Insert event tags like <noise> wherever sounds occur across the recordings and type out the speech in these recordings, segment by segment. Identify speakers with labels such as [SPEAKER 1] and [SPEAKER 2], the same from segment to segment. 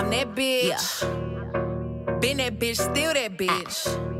[SPEAKER 1] I'm that bitch. Been that bitch, still that bitch.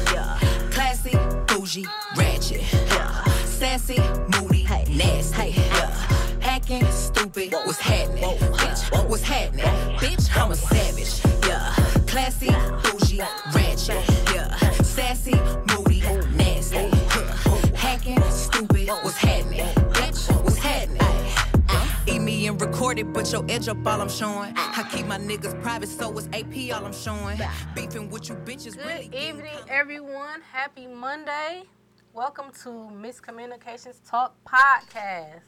[SPEAKER 1] Bougie, ratchet. Yeah. Sassy, moody, nasty. Yeah. Hacking, stupid. What's happening? Bitch, what's happening? Bitch, I'm a savage. Yeah. Classy, bougie, ratchet. Yeah. Sassy, moody, nasty. Yeah. Hacking, stupid. What's happening? Me and record it, but your edge up all I'm showing. I keep my niggas private, so it's AP all I'm showing. Beefing with you bitches really
[SPEAKER 2] Good
[SPEAKER 1] getting
[SPEAKER 2] evening, everyone. Happy Monday. Welcome to Mz. Communications Talk Podcast.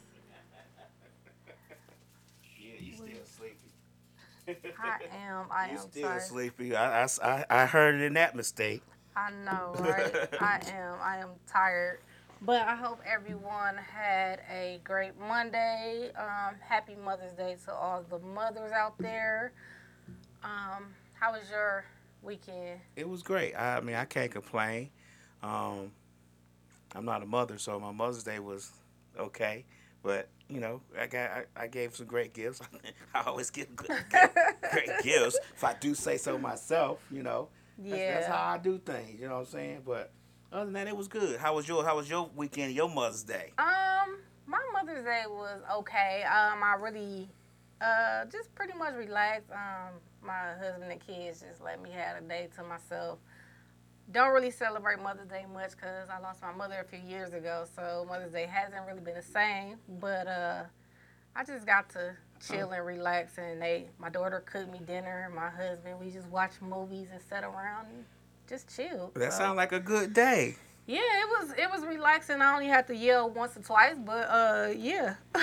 [SPEAKER 3] Yeah, you still sleepy.
[SPEAKER 2] I am. I am. <laughs>
[SPEAKER 3] You
[SPEAKER 2] am
[SPEAKER 3] still
[SPEAKER 2] sorry.
[SPEAKER 3] sleepy. I, I, I, I heard it in that mistake.
[SPEAKER 2] I know, <laughs> right? I am. I am tired. But I hope everyone had a great Monday. Um, happy Mother's Day to all the mothers out there. Um, how was your weekend?
[SPEAKER 3] It was great. I, mean, I can't complain. Um, I'm not a mother, so my Mother's Day was okay. But you know, I got I, I gave some great gifts. <laughs> I always give good, great <laughs> gifts if I do say so myself. You know, that's, that's how I do things. You know what I'm saying? But other than that, it was good. How was your How was your weekend? Your Mother's Day?
[SPEAKER 2] Um, my Mother's Day was okay. Um, I really, uh, just pretty much relaxed. Um, my husband and kids just let me have a day to myself. Don't really celebrate Mother's Day much because I lost my mother a few years ago, so Mother's Day hasn't really been the same. But uh, I just got to chill and relax, and they, my daughter cooked me dinner. My husband, we just watched movies and sat around and just chill.
[SPEAKER 3] That
[SPEAKER 2] So-
[SPEAKER 3] sounds like a good day.
[SPEAKER 2] yeah, it was it was relaxing. I only had to yell once or twice, but uh, yeah. <laughs>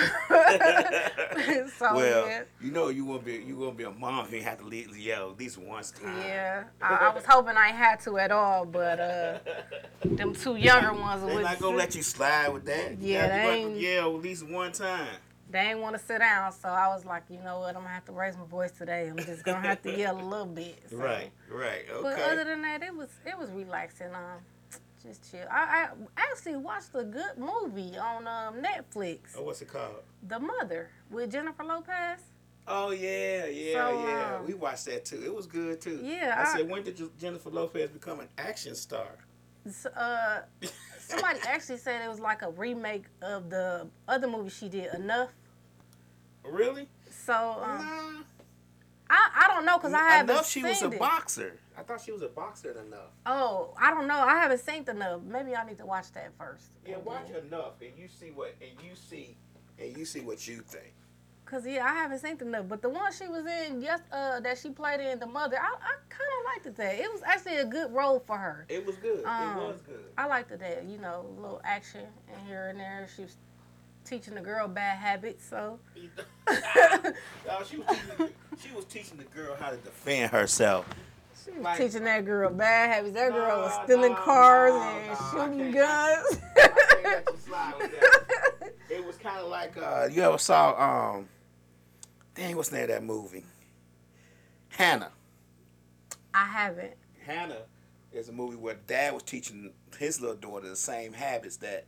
[SPEAKER 2] so
[SPEAKER 3] well,
[SPEAKER 2] yeah,
[SPEAKER 3] you know you won't be you gonna be a mom if you have to yell at least once time.
[SPEAKER 2] yeah. I, I was hoping I had to at all, but uh, them two younger ones
[SPEAKER 3] They're not gonna let you slide with that. You
[SPEAKER 2] Yeah,
[SPEAKER 3] you
[SPEAKER 2] they ain't-
[SPEAKER 3] yell at least one time.
[SPEAKER 2] They ain't want to sit down, so I was like, you know what? I'm gonna have to raise my voice today. I'm just gonna have to yell a little bit. so.
[SPEAKER 3] Right, right,
[SPEAKER 2] But other than that, it was it was relaxing. Um, just chill. I, I actually watched a good movie on um, Netflix,
[SPEAKER 3] oh, what's it called?
[SPEAKER 2] The Mother, with Jennifer Lopez.
[SPEAKER 3] Oh yeah, yeah,
[SPEAKER 2] So,
[SPEAKER 3] yeah.
[SPEAKER 2] um,
[SPEAKER 3] we watched that too. It was good too.
[SPEAKER 2] Yeah,
[SPEAKER 3] I,
[SPEAKER 2] I-
[SPEAKER 3] said, when did Jennifer Lopez become an action star?
[SPEAKER 2] Uh, somebody <laughs> actually said it was like a remake of the other movie she did, Enough.
[SPEAKER 3] Really?
[SPEAKER 2] So um,
[SPEAKER 3] nah.
[SPEAKER 2] I, I don't know because I haven't
[SPEAKER 3] Enough. She was a
[SPEAKER 2] it.
[SPEAKER 3] boxer. I thought she was a boxer enough.
[SPEAKER 2] Oh, I don't know. I haven't seen Enough. Maybe I need to watch that first.
[SPEAKER 3] Yeah, watch enough, and you see what, and you see, and you see what you think.
[SPEAKER 2] Cause yeah, I haven't seen Enough, but the one she was in, yes, uh, that she played in The Mother, I, I kind of liked it. That it was actually a good role for her.
[SPEAKER 3] It was good.
[SPEAKER 2] Um,
[SPEAKER 3] it was good.
[SPEAKER 2] I liked it that you know, a little action and here and there. She was teaching the girl bad habits, so. <laughs>
[SPEAKER 3] No, she was teaching, she was teaching the girl how to defend herself.
[SPEAKER 2] She was
[SPEAKER 3] Like-
[SPEAKER 2] teaching that girl bad habits. That girl was stealing
[SPEAKER 3] nah,
[SPEAKER 2] cars
[SPEAKER 3] nah,
[SPEAKER 2] and shooting guns.
[SPEAKER 3] I <laughs> can't let you slide with that. <laughs> It was kind of like uh, you ever saw um, dang, what's the name of that movie? Hannah.
[SPEAKER 2] I haven't.
[SPEAKER 3] Hannah is a movie where dad was teaching his little daughter the same habits that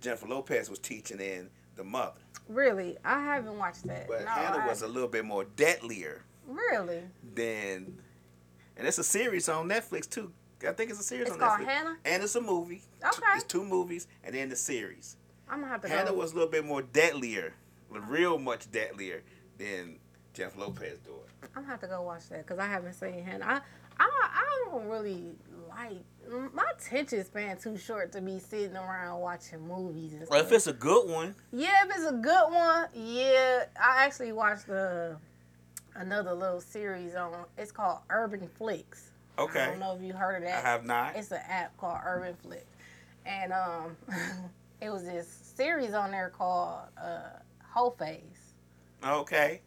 [SPEAKER 3] Jennifer Lopez was teaching in The Mother.
[SPEAKER 2] Really, I haven't watched that.
[SPEAKER 3] But
[SPEAKER 2] no,
[SPEAKER 3] Hannah
[SPEAKER 2] I
[SPEAKER 3] was a little bit more deadlier
[SPEAKER 2] really.
[SPEAKER 3] than, and it's a series on Netflix too. I think it's a series
[SPEAKER 2] It's
[SPEAKER 3] on
[SPEAKER 2] called
[SPEAKER 3] Netflix.
[SPEAKER 2] Hannah?
[SPEAKER 3] And it's a movie.
[SPEAKER 2] Okay.
[SPEAKER 3] It's two movies and then the series.
[SPEAKER 2] I'm gonna have to
[SPEAKER 3] Hannah
[SPEAKER 2] go.
[SPEAKER 3] was a little bit more deadlier, real much deadlier than Jeff Lopez daughter.
[SPEAKER 2] I'm gonna have to go watch that because I haven't seen Hannah. I, I I don't really like my attention span too short to be sitting around watching movies and stuff.
[SPEAKER 3] if it's a good one,
[SPEAKER 2] yeah, if it's a good one, yeah. I actually watched the another little series on. It's called Urban Flix.
[SPEAKER 3] Okay.
[SPEAKER 2] I don't know if you heard of that.
[SPEAKER 3] I have not.
[SPEAKER 2] It's an app called Urban Flick, and um, <laughs> it was this series on there called uh, Whole Face,
[SPEAKER 3] Okay.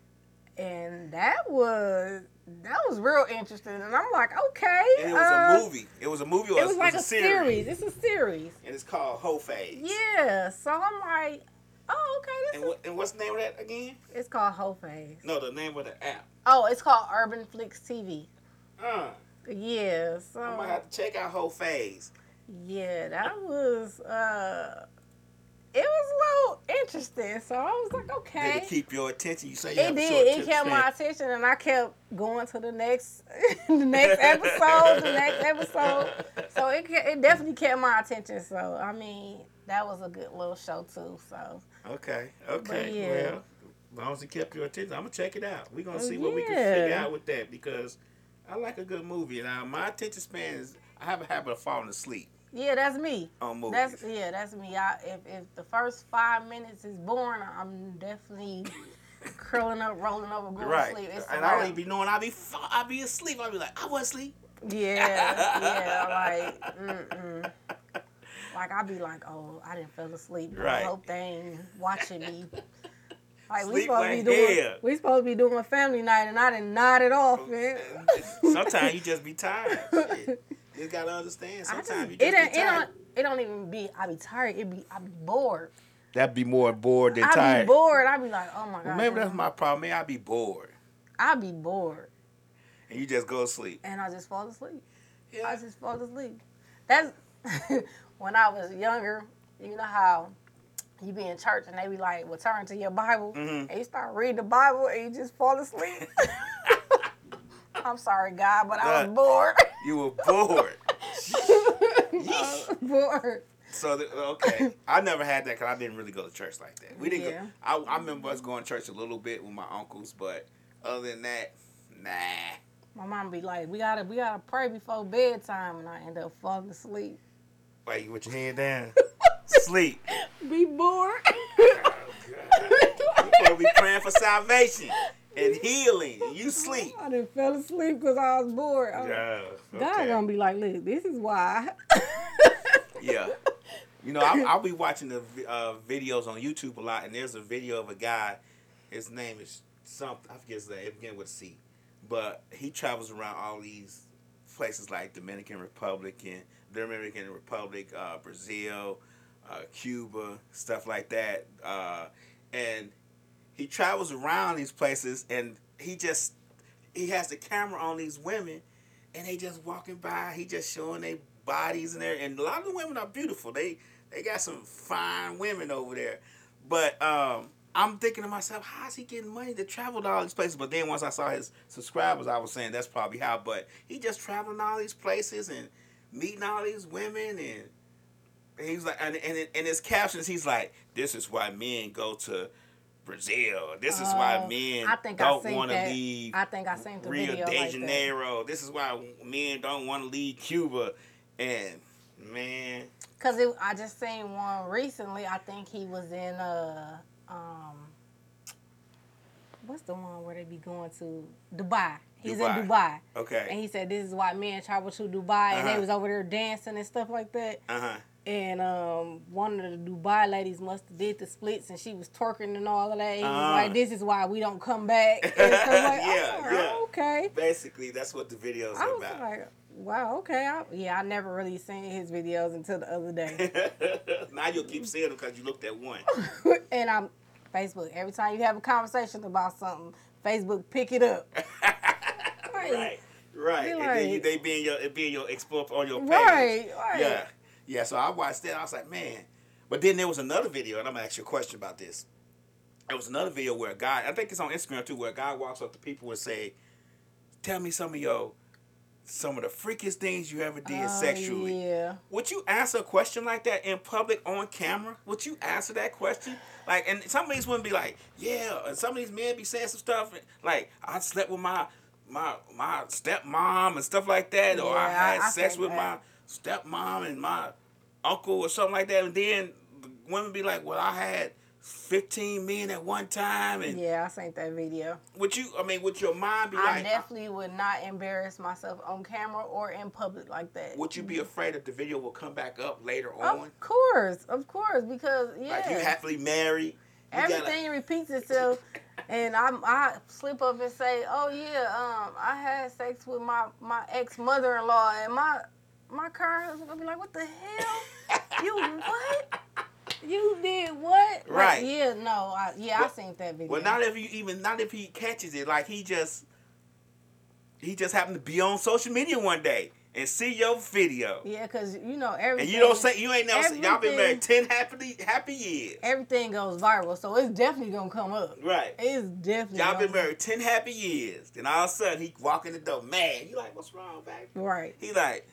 [SPEAKER 2] and that was that was real interesting. And I'm like, okay.
[SPEAKER 3] And it was
[SPEAKER 2] uh,
[SPEAKER 3] a movie. It was a movie or
[SPEAKER 2] It was
[SPEAKER 3] it
[SPEAKER 2] like
[SPEAKER 3] was
[SPEAKER 2] a series. It's a series.
[SPEAKER 3] And it's called Whole Phase.
[SPEAKER 2] Yeah. So I'm like, oh, okay. This
[SPEAKER 3] And, what, and what's the name of that again?
[SPEAKER 2] it's called Whole Phase.
[SPEAKER 3] No, the name of the app.
[SPEAKER 2] Oh, it's called Urban Flix TV.
[SPEAKER 3] Uh,
[SPEAKER 2] Yeah. So
[SPEAKER 3] I might have to check out Whole Phase.
[SPEAKER 2] yeah, that was uh, it was a little interesting. So I was like, okay.
[SPEAKER 3] Did it keep your attention? You say you
[SPEAKER 2] It
[SPEAKER 3] have a short
[SPEAKER 2] did. It kept my attention, and I kept going to the next, <laughs> the next episode, the next episode. So it it definitely kept my attention. So I mean, that was a good little show too. So
[SPEAKER 3] Okay, okay.
[SPEAKER 2] yeah.
[SPEAKER 3] Well, as long as it kept your attention, I'm gonna check it out. We're gonna oh, see what we can figure out with that because I like a good movie. Now uh, my attention span is I have a habit of falling asleep
[SPEAKER 2] yeah, that's me.
[SPEAKER 3] on movies.
[SPEAKER 2] That's yeah, that's me. I, if if the first five minutes is boring, I'm definitely <laughs> curling up, rolling over, going
[SPEAKER 3] right.
[SPEAKER 2] to sleep. It's
[SPEAKER 3] and I don't even be knowing I be I be asleep. I be like I was asleep.
[SPEAKER 2] Yeah, <laughs> yeah, like, mm-mm. <laughs> Like, I be like, oh, I didn't fall asleep.
[SPEAKER 3] Right.
[SPEAKER 2] hope they ain't watching me. Like, we supposed to be doing,
[SPEAKER 3] hell.
[SPEAKER 2] we supposed to be doing a family night, and I didn't nod it off, man.
[SPEAKER 3] Sometimes you just be tired. You gotta understand. Sometimes you
[SPEAKER 2] it,
[SPEAKER 3] just
[SPEAKER 2] don't, it don't, it don't even be. I be tired. It be, I be bored.
[SPEAKER 3] That'd be more bored than
[SPEAKER 2] I
[SPEAKER 3] tired.
[SPEAKER 2] I be bored. I be like, oh my god.
[SPEAKER 3] Well, maybe that's my problem. Maybe I be bored,
[SPEAKER 2] I be bored,
[SPEAKER 3] and you just go to sleep.
[SPEAKER 2] and I just fall asleep.
[SPEAKER 3] Yeah.
[SPEAKER 2] I just fall asleep. That's <laughs> when I was younger. You know how you be in church and they be like, "Well, turn to your Bible,"
[SPEAKER 3] Mhm.
[SPEAKER 2] and you start reading the Bible and you just fall asleep. <laughs> <laughs> I'm sorry, God, but I was bored. <laughs>
[SPEAKER 3] You were bored.
[SPEAKER 2] I was <laughs> bored.
[SPEAKER 3] So the, okay, I never had that because I didn't really go to church like that. We didn't.
[SPEAKER 2] Yeah.
[SPEAKER 3] Go, I, I remember us going to church a little bit with my uncles, but other than that, nah.
[SPEAKER 2] My mom be like, "We gotta, we gotta pray before bedtime," and I end up falling asleep.
[SPEAKER 3] Wait, you with your head down, <laughs> sleep.
[SPEAKER 2] Be bored.
[SPEAKER 3] Supposed to be praying for salvation and healing. You sleep.
[SPEAKER 2] I didn't fell asleep because I was bored. I was-
[SPEAKER 3] Yeah.
[SPEAKER 2] God gonna be like, "Look, this is why."
[SPEAKER 3] Yeah. You know, I'll, I'll be watching the uh, videos on YouTube a lot, and there's a video of a guy. His name is something. I forget his name. It begins with a C. But he travels around all these places like Dominican Republic and Dominican Republic, uh, Brazil, uh, Cuba, stuff like that. Uh, and he travels around these places, and he just he has the camera on these women, and they just walking by. He just showing their bodies and there, and a lot of the women are beautiful. They they got some fine women over there, but um, I'm thinking to myself, how's he getting money to travel to all these places? But then once I saw his subscribers, I was saying that's probably how. But he just traveling all these places and meeting all these women and. He's like, and, and in- in his captions, he's like, "This is why men go to Brazil. This is why
[SPEAKER 2] Oh,
[SPEAKER 3] men
[SPEAKER 2] I think
[SPEAKER 3] don't want to leave
[SPEAKER 2] I think I seen the
[SPEAKER 3] Rio
[SPEAKER 2] video
[SPEAKER 3] de
[SPEAKER 2] like that.
[SPEAKER 3] Janeiro. This is why men don't want to leave Cuba. And man,
[SPEAKER 2] Cause it, I just seen one recently. I think he was in uh um what's the one where they be going to Dubai. He's
[SPEAKER 3] Dubai.
[SPEAKER 2] in Dubai,
[SPEAKER 3] Okay.
[SPEAKER 2] and he said this is why men travel to Dubai, and they
[SPEAKER 3] Uh-huh.
[SPEAKER 2] was over there dancing and stuff like that.
[SPEAKER 3] uh huh,
[SPEAKER 2] And um, one of the Dubai ladies must have did the splits, and she was twerking and all of that. Was
[SPEAKER 3] Uh-huh.
[SPEAKER 2] like, "This is why we don't come back." And so I was like, <laughs>
[SPEAKER 3] Yeah,
[SPEAKER 2] oh,
[SPEAKER 3] yeah.
[SPEAKER 2] okay.
[SPEAKER 3] basically that's what the videos
[SPEAKER 2] I
[SPEAKER 3] are
[SPEAKER 2] was
[SPEAKER 3] about.
[SPEAKER 2] like, wow, okay. I, yeah, I never really seen his videos until the other day. <laughs>
[SPEAKER 3] now you'll keep seeing them because you looked at one. <laughs>
[SPEAKER 2] and I'm Facebook. Every time you have a conversation about something, Facebook pick it up.
[SPEAKER 3] right, right.
[SPEAKER 2] Be
[SPEAKER 3] and then you, they be in your be in your explore on your page.
[SPEAKER 2] Right, right.
[SPEAKER 3] Yeah, yeah. So I watched that. I was like, man. But then there was another video, and I'm gonna ask you a question about this. There was another video where a guy, I think it's on Instagram too, where a guy walks up to people and say, "Tell me some of your, some of the freakiest things you ever did
[SPEAKER 2] Oh,
[SPEAKER 3] sexually."
[SPEAKER 2] Yeah.
[SPEAKER 3] Would you answer a question like that in public on camera? Would you answer that question? Like, and some of these women be like, yeah, and some of these men be saying some stuff like, I slept with my my my stepmom and stuff like that, or I had
[SPEAKER 2] I-
[SPEAKER 3] sex with
[SPEAKER 2] that.
[SPEAKER 3] my stepmom and my uncle or something like that, and then the women be like, well, I had. 15 men at one time and
[SPEAKER 2] Yeah, I seen that video.
[SPEAKER 3] would you i mean would your mind be
[SPEAKER 2] I
[SPEAKER 3] like
[SPEAKER 2] definitely would not embarrass myself on camera or in public like that.
[SPEAKER 3] would you be afraid that the video will come back up later on
[SPEAKER 2] Of course, of course, because yeah,
[SPEAKER 3] like you happily married you gotta-
[SPEAKER 2] everything repeats itself. <laughs> and I I slip up and say, "Oh yeah, um, I had sex with my my ex mother in law," and my my current husband gonna be like, "What the hell? <laughs> you what? You did what? Like,
[SPEAKER 3] Right.
[SPEAKER 2] yeah, no, I, yeah, I seen that video.
[SPEAKER 3] Well, not if you even not if he catches it. Like he just he just happened to be on social media one day and see your video,
[SPEAKER 2] yeah, cause you know everything.
[SPEAKER 3] and you don't say you ain't never y'all been married ten happy happy years.
[SPEAKER 2] everything goes viral, so it's definitely gonna come up.
[SPEAKER 3] Right.
[SPEAKER 2] It's definitely
[SPEAKER 3] Y'all been married ten happy years. Then all of a sudden he walk in the door, man. You like, what's wrong, baby?
[SPEAKER 2] Right.
[SPEAKER 3] He like,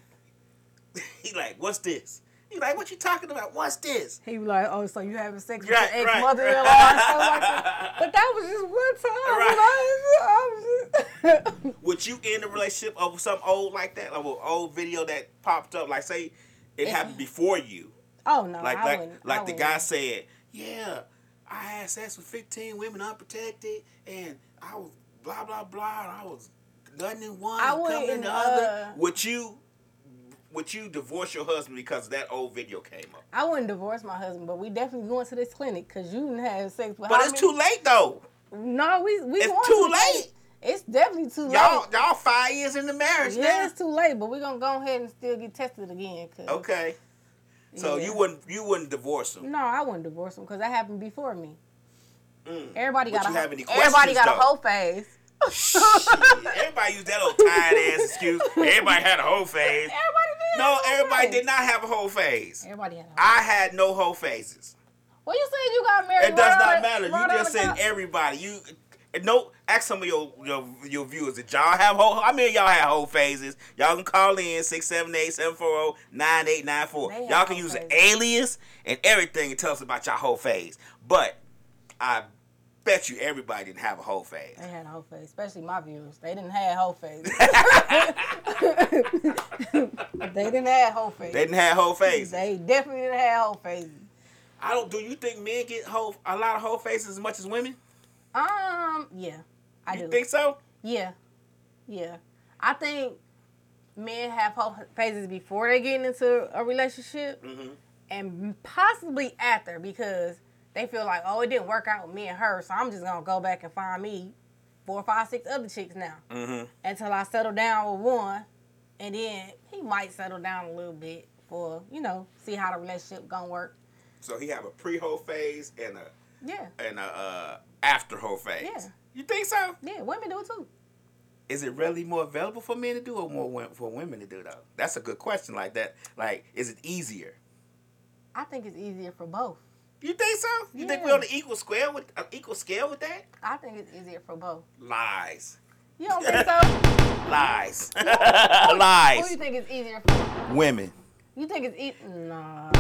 [SPEAKER 3] <laughs> he like, what's this? He like, what you talking about? What's this?
[SPEAKER 2] He be like, "Oh, so you having sex with
[SPEAKER 3] Right,
[SPEAKER 2] your ex mother in law and stuff like that?" <laughs> But that was just one time.
[SPEAKER 3] Right.
[SPEAKER 2] I, was, just, <laughs>
[SPEAKER 3] Would you end a relationship over some old like that, like an old video that popped up? Like, say it happened before you.
[SPEAKER 2] oh no,
[SPEAKER 3] like
[SPEAKER 2] I
[SPEAKER 3] like
[SPEAKER 2] wouldn't.
[SPEAKER 3] like
[SPEAKER 2] I
[SPEAKER 3] the
[SPEAKER 2] wouldn't.
[SPEAKER 3] guy said, yeah, I had sex with fifteen women unprotected, and I was blah blah blah, and I was nothing in one,
[SPEAKER 2] I
[SPEAKER 3] and coming in the other.
[SPEAKER 2] uh,
[SPEAKER 3] Would you would you divorce your husband because that old video came up?
[SPEAKER 2] I wouldn't divorce my husband, but we definitely going to this clinic because you didn't have sex with.
[SPEAKER 3] But it's
[SPEAKER 2] many-
[SPEAKER 3] too late though.
[SPEAKER 2] No, we we
[SPEAKER 3] It's
[SPEAKER 2] going
[SPEAKER 3] too
[SPEAKER 2] to
[SPEAKER 3] late.
[SPEAKER 2] It's definitely too
[SPEAKER 3] Y'all
[SPEAKER 2] late.
[SPEAKER 3] y'all five years in the marriage
[SPEAKER 2] Yeah,
[SPEAKER 3] now.
[SPEAKER 2] it's too late, but we're gonna go ahead and still get tested again. 'cause-
[SPEAKER 3] Okay. So
[SPEAKER 2] Yeah.
[SPEAKER 3] you wouldn't you wouldn't divorce him.
[SPEAKER 2] No, I wouldn't divorce him because that happened before me.
[SPEAKER 3] Mm.
[SPEAKER 2] Everybody
[SPEAKER 3] Would
[SPEAKER 2] got a
[SPEAKER 3] have any
[SPEAKER 2] everybody got
[SPEAKER 3] though?
[SPEAKER 2] a whole phase.
[SPEAKER 3] Everybody used that old tired ass excuse. Everybody had a whole phase.
[SPEAKER 2] Everybody did.
[SPEAKER 3] No,
[SPEAKER 2] have a whole
[SPEAKER 3] everybody
[SPEAKER 2] phase.
[SPEAKER 3] did not have a whole phase.
[SPEAKER 2] Everybody had. A whole
[SPEAKER 3] I had no whole phases.
[SPEAKER 2] Well, you said you got married.
[SPEAKER 3] It does not matter. You just said everybody. You no. Ask some of your your, your viewers. Did y'all have whole? I mean, y'all had whole phases? Y'all can call in six seven eight seven four zero nine eight nine four. Y'all can use an alias and everything and tell us about your whole phase. But I bet you everybody didn't have a whole phase.
[SPEAKER 2] They had a whole face, especially my viewers. They didn't have whole face. <laughs> they didn't have whole face.
[SPEAKER 3] They didn't have whole phases.
[SPEAKER 2] They definitely didn't have whole faces.
[SPEAKER 3] I don't. Do you think men get whole a lot of whole faces as much as women?
[SPEAKER 2] Um, yeah, I
[SPEAKER 3] You
[SPEAKER 2] do.
[SPEAKER 3] think so?
[SPEAKER 2] Yeah, yeah. I think men have whole phases before they get into a relationship,
[SPEAKER 3] Mm-hmm.
[SPEAKER 2] and possibly after because they feel like, oh, it didn't work out with me and her, so I'm just gonna go back and find me four, five, six other chicks now
[SPEAKER 3] Mm-hmm.
[SPEAKER 2] until I settle down with one, and then he might settle down a little bit for you know see how the relationship gonna work.
[SPEAKER 3] So he have a pre whole phase and a
[SPEAKER 2] Yeah,
[SPEAKER 3] and a uh, after whole phase.
[SPEAKER 2] Yeah.
[SPEAKER 3] You think so?
[SPEAKER 2] yeah. Women do it too.
[SPEAKER 3] Is it really more available for men to do or more for women to do though? That's a good question. Like that. Like, is it easier?
[SPEAKER 2] I think it's easier for both.
[SPEAKER 3] You think so? You think we're on an equal scale with uh, equal scale with that?
[SPEAKER 2] I think it's easier for both.
[SPEAKER 3] Lies.
[SPEAKER 2] You don't think so? <laughs>
[SPEAKER 3] Lies. Lies. <laughs>
[SPEAKER 2] Who do you think is easier for?
[SPEAKER 3] Women.
[SPEAKER 2] You think it's e- nah?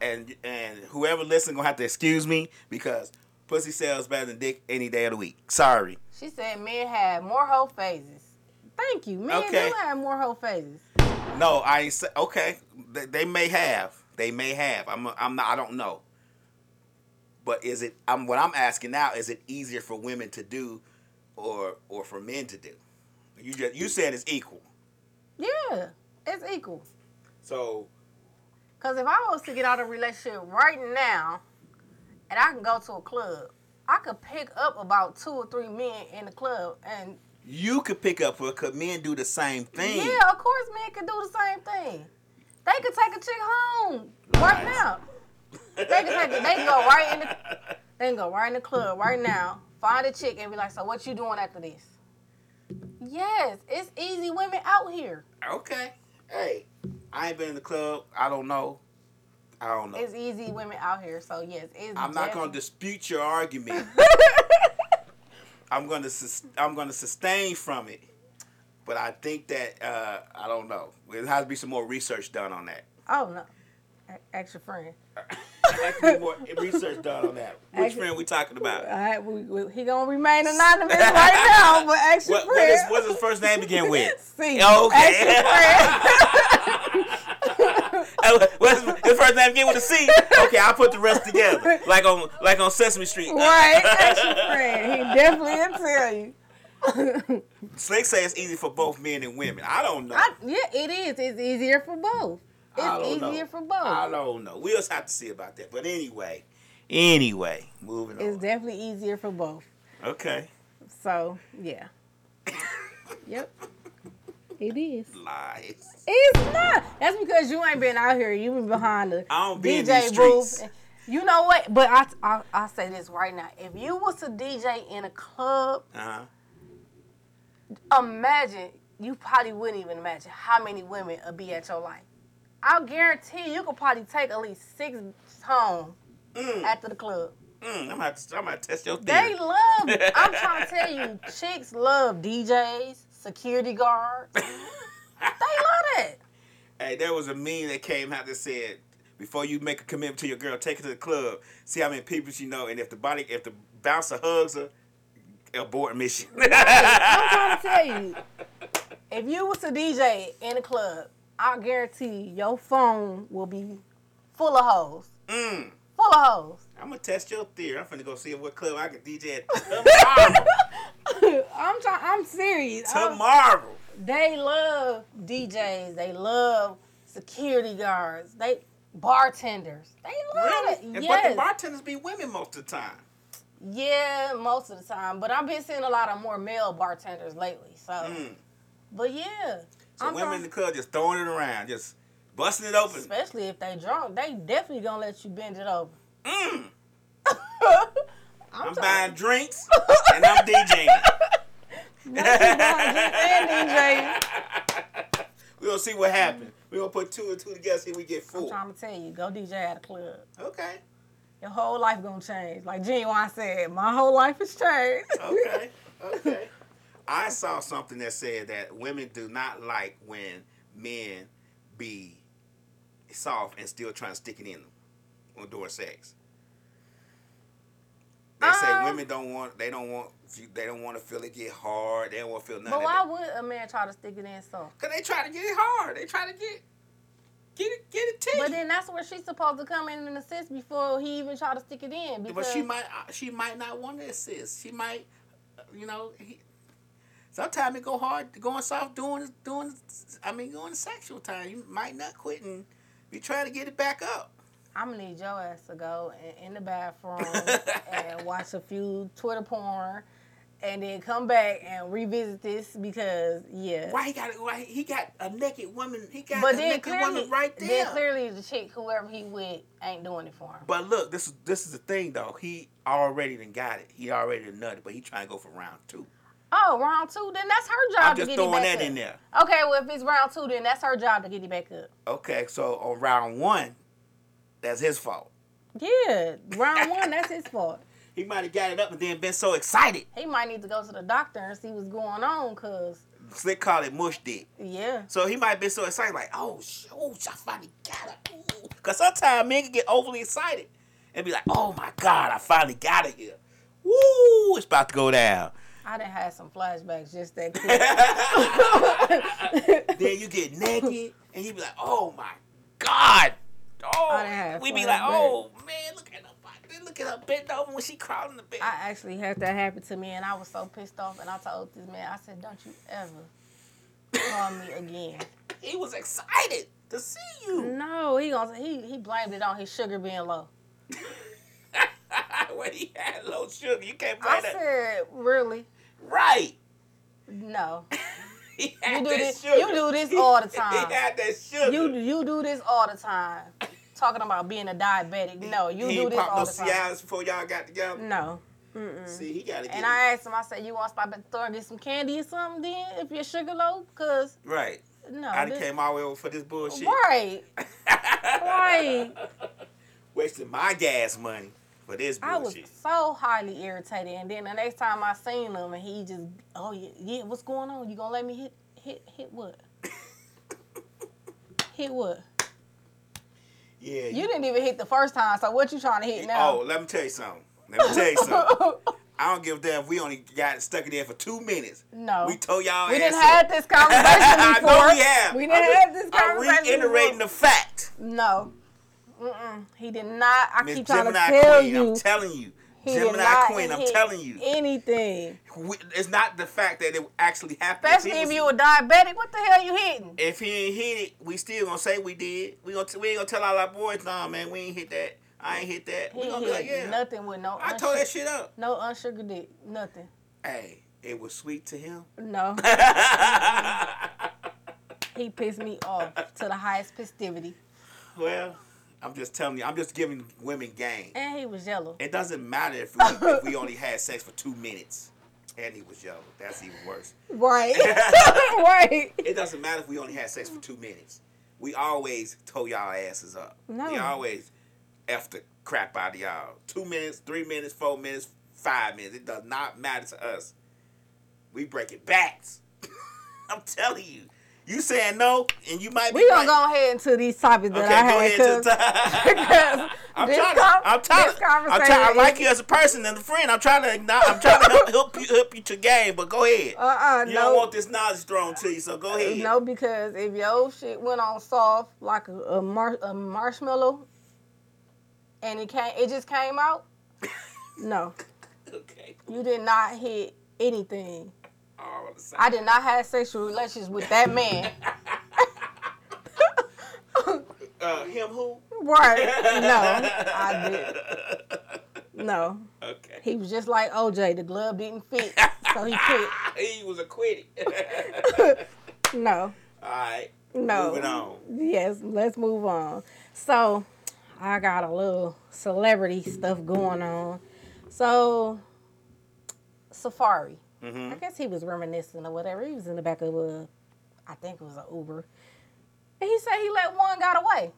[SPEAKER 3] And and whoever listen gonna have to excuse me because pussy sells better than dick any day of the week. Sorry.
[SPEAKER 2] She said men have more whole phases. Thank you. Men
[SPEAKER 3] Okay.
[SPEAKER 2] do have more whole phases.
[SPEAKER 3] No, I ain't say, okay. They, they may have. They may have. I'm. I'm not. I don't know. But is it? I'm. What I'm asking now is it easier for women to do, or or for men to do? You just you said it's equal.
[SPEAKER 2] Yeah, it's equal.
[SPEAKER 3] So
[SPEAKER 2] Cause if I was to get out of a relationship right now, and I can go to a club, I could pick up about two or three men in the club, and
[SPEAKER 3] you could pick up for because men do the same thing.
[SPEAKER 2] yeah, of course, men can do the same thing. They could take a chick home right now. They can take it. They can go right in the. They can go right in the club right now, find a chick, and be like, "So what you doing after this?" Yes, it's easy women out here.
[SPEAKER 3] Okay. Hey, I ain't been in the club. I don't know. I don't know.
[SPEAKER 2] It's easy women out here. So yes, it's.
[SPEAKER 3] I'm not going to dispute your argument. <laughs> I'm going to sus- I'm to sustain from it, but I think that uh, I don't know. There has to be some more research done on that.
[SPEAKER 2] Oh no, A- ask your friend. <laughs>
[SPEAKER 3] There has to be more research done on that. Which
[SPEAKER 2] Actually-
[SPEAKER 3] friend we talking about?
[SPEAKER 2] All right, we, we, he gonna remain anonymous right <laughs> now, but ask your
[SPEAKER 3] What, what
[SPEAKER 2] friend.
[SPEAKER 3] what's his first name begin with? <laughs>
[SPEAKER 2] See,
[SPEAKER 3] Okay.
[SPEAKER 2] friend. <laughs>
[SPEAKER 3] What's his, his first name begin with a C? Okay, I'll put the rest together, like on like on Sesame Street.
[SPEAKER 2] right, ask friend. He definitely will tell you.
[SPEAKER 3] Slick say it's easy for both men and women. I don't know.
[SPEAKER 2] I, yeah, it is. It's easier for both. It's
[SPEAKER 3] I don't
[SPEAKER 2] easier
[SPEAKER 3] know.
[SPEAKER 2] for
[SPEAKER 3] I don't know. We'll have to see about that. But anyway, anyway, moving
[SPEAKER 2] It's
[SPEAKER 3] on.
[SPEAKER 2] It's definitely easier for both.
[SPEAKER 3] Okay.
[SPEAKER 2] So yeah. <laughs> yep. It is.
[SPEAKER 3] Lies.
[SPEAKER 2] It's not. That's because you ain't been out here. You been behind the
[SPEAKER 3] I don't be
[SPEAKER 2] DJ booth. You know what? But I, I I say this right now. If you was a DJ in a club,
[SPEAKER 3] Uh huh.
[SPEAKER 2] imagine you probably wouldn't even imagine how many women would be at your life. I guarantee you could probably take at least six home
[SPEAKER 3] Mm,
[SPEAKER 2] after the club.
[SPEAKER 3] mm, I'm gonna I'm gonna test your
[SPEAKER 2] They
[SPEAKER 3] theory.
[SPEAKER 2] love. <laughs> I'm trying to tell you, chicks love DJs, security guards. <laughs> They love that.
[SPEAKER 3] Hey, there was a meme that came out that said, before you make a commitment to your girl, take her to the club, see how many people she know, and if the body, if the bouncer hugs her, abort mission.
[SPEAKER 2] I'm trying to <laughs> tell you, if you was a DJ in a club, I guarantee your phone will be full of hoes.
[SPEAKER 3] mm,
[SPEAKER 2] Full of hoes.
[SPEAKER 3] I'm gonna test your theory. I'm finna go see what club I can DJ at <laughs> tomorrow.
[SPEAKER 2] I'm trying. I'm serious. I'm-
[SPEAKER 3] tomorrow.
[SPEAKER 2] they love DJs. They love security guards. They bartenders. They love
[SPEAKER 3] Really?
[SPEAKER 2] it.
[SPEAKER 3] And- But the bartenders be women most of the time.
[SPEAKER 2] yeah, most of the time. But I've been seeing a lot of more male bartenders lately. So,
[SPEAKER 3] Mm.
[SPEAKER 2] but yeah.
[SPEAKER 3] So
[SPEAKER 2] I'm
[SPEAKER 3] women in the club just throwing it around, just busting it open.
[SPEAKER 2] Especially if they drunk, they definitely gonna let you bend it over.
[SPEAKER 3] Mm. <laughs>
[SPEAKER 2] I'm,
[SPEAKER 3] I'm buying drinks and I'm DJing. <laughs>
[SPEAKER 2] Not you buying drinks and DJing. <laughs>
[SPEAKER 3] We're gonna see what happens. We're gonna put two and two together, see if we get full.
[SPEAKER 2] I'm trying to tell you, go DJ at a club.
[SPEAKER 3] Okay.
[SPEAKER 2] Your whole life gonna change. Like Genuine said, my whole life has changed.
[SPEAKER 3] Okay. Okay. I saw something that said that women do not like when men be soft and still trying to stick it in them when doing sex. They say
[SPEAKER 2] Um,
[SPEAKER 3] women don't want they don't want they don't want to feel it get hard. They don't want to feel nothing.
[SPEAKER 2] but why would a man try to stick it in so?
[SPEAKER 3] Cause they try to get it hard. They try to get get it get it to
[SPEAKER 2] But then that's where she's supposed to come in and assist before he even try to stick it in. Because
[SPEAKER 3] But she might uh, she might not want to assist. She might, uh, you know. He, sometimes it go hard going soft doing doing. I mean, going sexual time. You might not quit and be trying to get it back up.
[SPEAKER 2] I'm gonna need your ass to go in, in the bathroom <laughs> and watch a few Twitter porn, and then come back and revisit this because yeah.
[SPEAKER 3] Why he got why he got a naked woman? He got
[SPEAKER 2] But
[SPEAKER 3] a naked
[SPEAKER 2] clearly,
[SPEAKER 3] woman right there.
[SPEAKER 2] then clearly the chick, whoever he with, ain't doing it for him.
[SPEAKER 3] But look, this is this is the thing though. He already done got it. He already done nutted, but he trying to go for round two.
[SPEAKER 2] Oh, round two, then that's her job
[SPEAKER 3] I'm
[SPEAKER 2] to
[SPEAKER 3] just
[SPEAKER 2] get
[SPEAKER 3] throwing
[SPEAKER 2] it back
[SPEAKER 3] that in there.
[SPEAKER 2] Okay, well if it's round two, then that's her job to get it back up.
[SPEAKER 3] Okay, so on round one, that's his fault.
[SPEAKER 2] Yeah, round one, that's his <laughs> fault.
[SPEAKER 3] He might have got it up and then been so excited.
[SPEAKER 2] He might need to go to the doctor and see what's going on, cause
[SPEAKER 3] Slick call it mush dick.
[SPEAKER 2] yeah,
[SPEAKER 3] So he might be so excited, like, oh, sh- oh, I finally got it. Ooh. Cause sometimes men can get overly excited and be like, oh my God, I finally got it here. Woo, it's about to go down.
[SPEAKER 2] I done had some flashbacks just that <laughs> quick.
[SPEAKER 3] then you get naked and you be like, oh my God. Oh,
[SPEAKER 2] I done had
[SPEAKER 3] we be like, oh man, look at her body. Look at her bent over when she crawling in the bed.
[SPEAKER 2] I actually had that happen to me, and I was so pissed off. And I told this man, I said, "Don't you ever call me again." <laughs>
[SPEAKER 3] he was excited to see you.
[SPEAKER 2] No, he gonna he he blamed it on his sugar being low. <laughs>
[SPEAKER 3] when he had low sugar, you can't blame
[SPEAKER 2] I
[SPEAKER 3] that.
[SPEAKER 2] said, "Really?
[SPEAKER 3] Right.
[SPEAKER 2] No. <laughs> You do this.
[SPEAKER 3] sugar.
[SPEAKER 2] You do this all the time. <laughs>
[SPEAKER 3] He had that sugar.
[SPEAKER 2] You you do this all the time. Talking about being a diabetic. No, you
[SPEAKER 3] he
[SPEAKER 2] do this all
[SPEAKER 3] no
[SPEAKER 2] the time.
[SPEAKER 3] Cialis before y'all got together.
[SPEAKER 2] No.
[SPEAKER 3] See, he got to get
[SPEAKER 2] And
[SPEAKER 3] it.
[SPEAKER 2] I asked him. I said, "You want to stop at the store and get some candy or something? Then if your sugar low, cause
[SPEAKER 3] right.
[SPEAKER 2] no,
[SPEAKER 3] I
[SPEAKER 2] this-
[SPEAKER 3] came all the way over for this bullshit.
[SPEAKER 2] right, <laughs> right."
[SPEAKER 3] Wasting my gas money for this
[SPEAKER 2] I was so highly irritated, and then the next time I seen him, and he just, oh yeah, yeah, what's going on? You gonna let me hit, hit, hit what? <laughs> hit what?
[SPEAKER 3] Yeah.
[SPEAKER 2] You didn't even hit the first time, so what you trying to hit now?
[SPEAKER 3] Oh, let me tell you something. Let me tell you something. <laughs> I don't give a damn if we only got stuck in there for two minutes.
[SPEAKER 2] no,
[SPEAKER 3] We told y'all
[SPEAKER 2] we didn't have this conversation <laughs>
[SPEAKER 3] I
[SPEAKER 2] before.
[SPEAKER 3] know we have.
[SPEAKER 2] We
[SPEAKER 3] I'm
[SPEAKER 2] didn't
[SPEAKER 3] just-
[SPEAKER 2] have this
[SPEAKER 3] I'm reiterating
[SPEAKER 2] before.
[SPEAKER 3] the fact.
[SPEAKER 2] No, mm-mm, he did not. I
[SPEAKER 3] Miss
[SPEAKER 2] keep trying to tell
[SPEAKER 3] Queen,
[SPEAKER 2] you,
[SPEAKER 3] I'm telling you.
[SPEAKER 2] he
[SPEAKER 3] Gemini Queen, I'm telling you.
[SPEAKER 2] anything.
[SPEAKER 3] It's not the fact that it actually happened.
[SPEAKER 2] Especially if you a diabetic, what the hell you hitting?
[SPEAKER 3] if he ain't hit it, we still gonna say we did. We gonna we ain't gonna tell all our boys, nah, man, we ain't hit that. I ain't hit that.
[SPEAKER 2] He
[SPEAKER 3] We gonna be like,
[SPEAKER 2] hit
[SPEAKER 3] yeah.
[SPEAKER 2] nothing with no.
[SPEAKER 3] I tore that shit up.
[SPEAKER 2] No unsugar dick. Nothing.
[SPEAKER 3] Hey, it was sweet to him.
[SPEAKER 2] No. <laughs> he pissed me off to the highest festivity,
[SPEAKER 3] well, I'm just telling you. I'm just giving women game.
[SPEAKER 2] and he was yellow.
[SPEAKER 3] It doesn't matter if we, <laughs> if we only had sex for two minutes and he was yellow. That's even worse.
[SPEAKER 2] Right. <laughs> right.
[SPEAKER 3] It doesn't matter if we only had sex for two minutes. We always tore y'all asses up.
[SPEAKER 2] No.
[SPEAKER 3] We always F the crap out of y'all. Two minutes, three minutes, four minutes, five minutes. It does not matter to us. We breaking backs. <laughs> I'm telling you. You saying no, and you might be
[SPEAKER 2] We gonna
[SPEAKER 3] right.
[SPEAKER 2] go ahead into these topics that
[SPEAKER 3] Okay,
[SPEAKER 2] I
[SPEAKER 3] go
[SPEAKER 2] had
[SPEAKER 3] ahead to the <laughs> <laughs>
[SPEAKER 2] because.
[SPEAKER 3] I'm trying to.
[SPEAKER 2] com-
[SPEAKER 3] I'm trying to. I'm trying. I like you as a person and a friend. I'm trying to. I'm trying to help, <laughs> help you help you to game. But go ahead.
[SPEAKER 2] uh-uh, No.
[SPEAKER 3] you
[SPEAKER 2] no.
[SPEAKER 3] don't want this knowledge thrown to you, so go uh, ahead.
[SPEAKER 2] No, because if your shit went on soft like a, a, mar- a marshmallow, and it came, it just came out. No,
[SPEAKER 3] Okay.
[SPEAKER 2] you did not hit anything.
[SPEAKER 3] All the same.
[SPEAKER 2] I did not have sexual relations with that man. <laughs>
[SPEAKER 3] Uh, him who?
[SPEAKER 2] right? No, I <laughs> did. No,
[SPEAKER 3] Okay.
[SPEAKER 2] he was just like OJ. The glove didn't fit, so he quit. <laughs>
[SPEAKER 3] he was acquitted.
[SPEAKER 2] No,
[SPEAKER 3] All right.
[SPEAKER 2] no.
[SPEAKER 3] Moving on.
[SPEAKER 2] Yes, let's move on. So, I got a little celebrity stuff going on. So, Safaree.
[SPEAKER 3] Mm-hmm.
[SPEAKER 2] I guess he was reminiscing or whatever. He was in the back of a, I think it was an Uber. And he said he let one got away.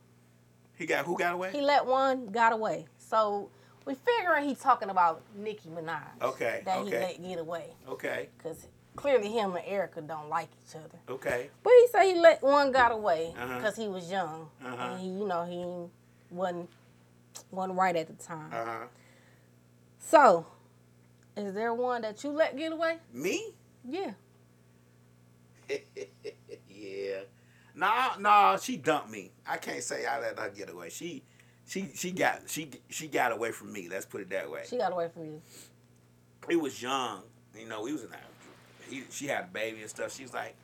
[SPEAKER 3] He got who got away?
[SPEAKER 2] He let one got away. So, we figuring he talking about Nicki Minaj.
[SPEAKER 3] Okay,
[SPEAKER 2] That he let get away.
[SPEAKER 3] Okay.
[SPEAKER 2] Because clearly him and Erica don't like each other.
[SPEAKER 3] Okay.
[SPEAKER 2] But he said he let one got away
[SPEAKER 3] Uh-huh.
[SPEAKER 2] because he was young
[SPEAKER 3] Uh-huh.
[SPEAKER 2] and he, you know, he wasn't wasn't right at the time.
[SPEAKER 3] Uh huh.
[SPEAKER 2] So, is there one that you let get away?
[SPEAKER 3] Me?
[SPEAKER 2] Yeah. <laughs>
[SPEAKER 3] yeah. Nah, nah. She dumped me. I can't say I let her get away. She, she, she got she she got away from me. Let's put it that way.
[SPEAKER 2] She got away from you.
[SPEAKER 3] he was young. You know, we was in that. He, she had a baby and stuff. She was like,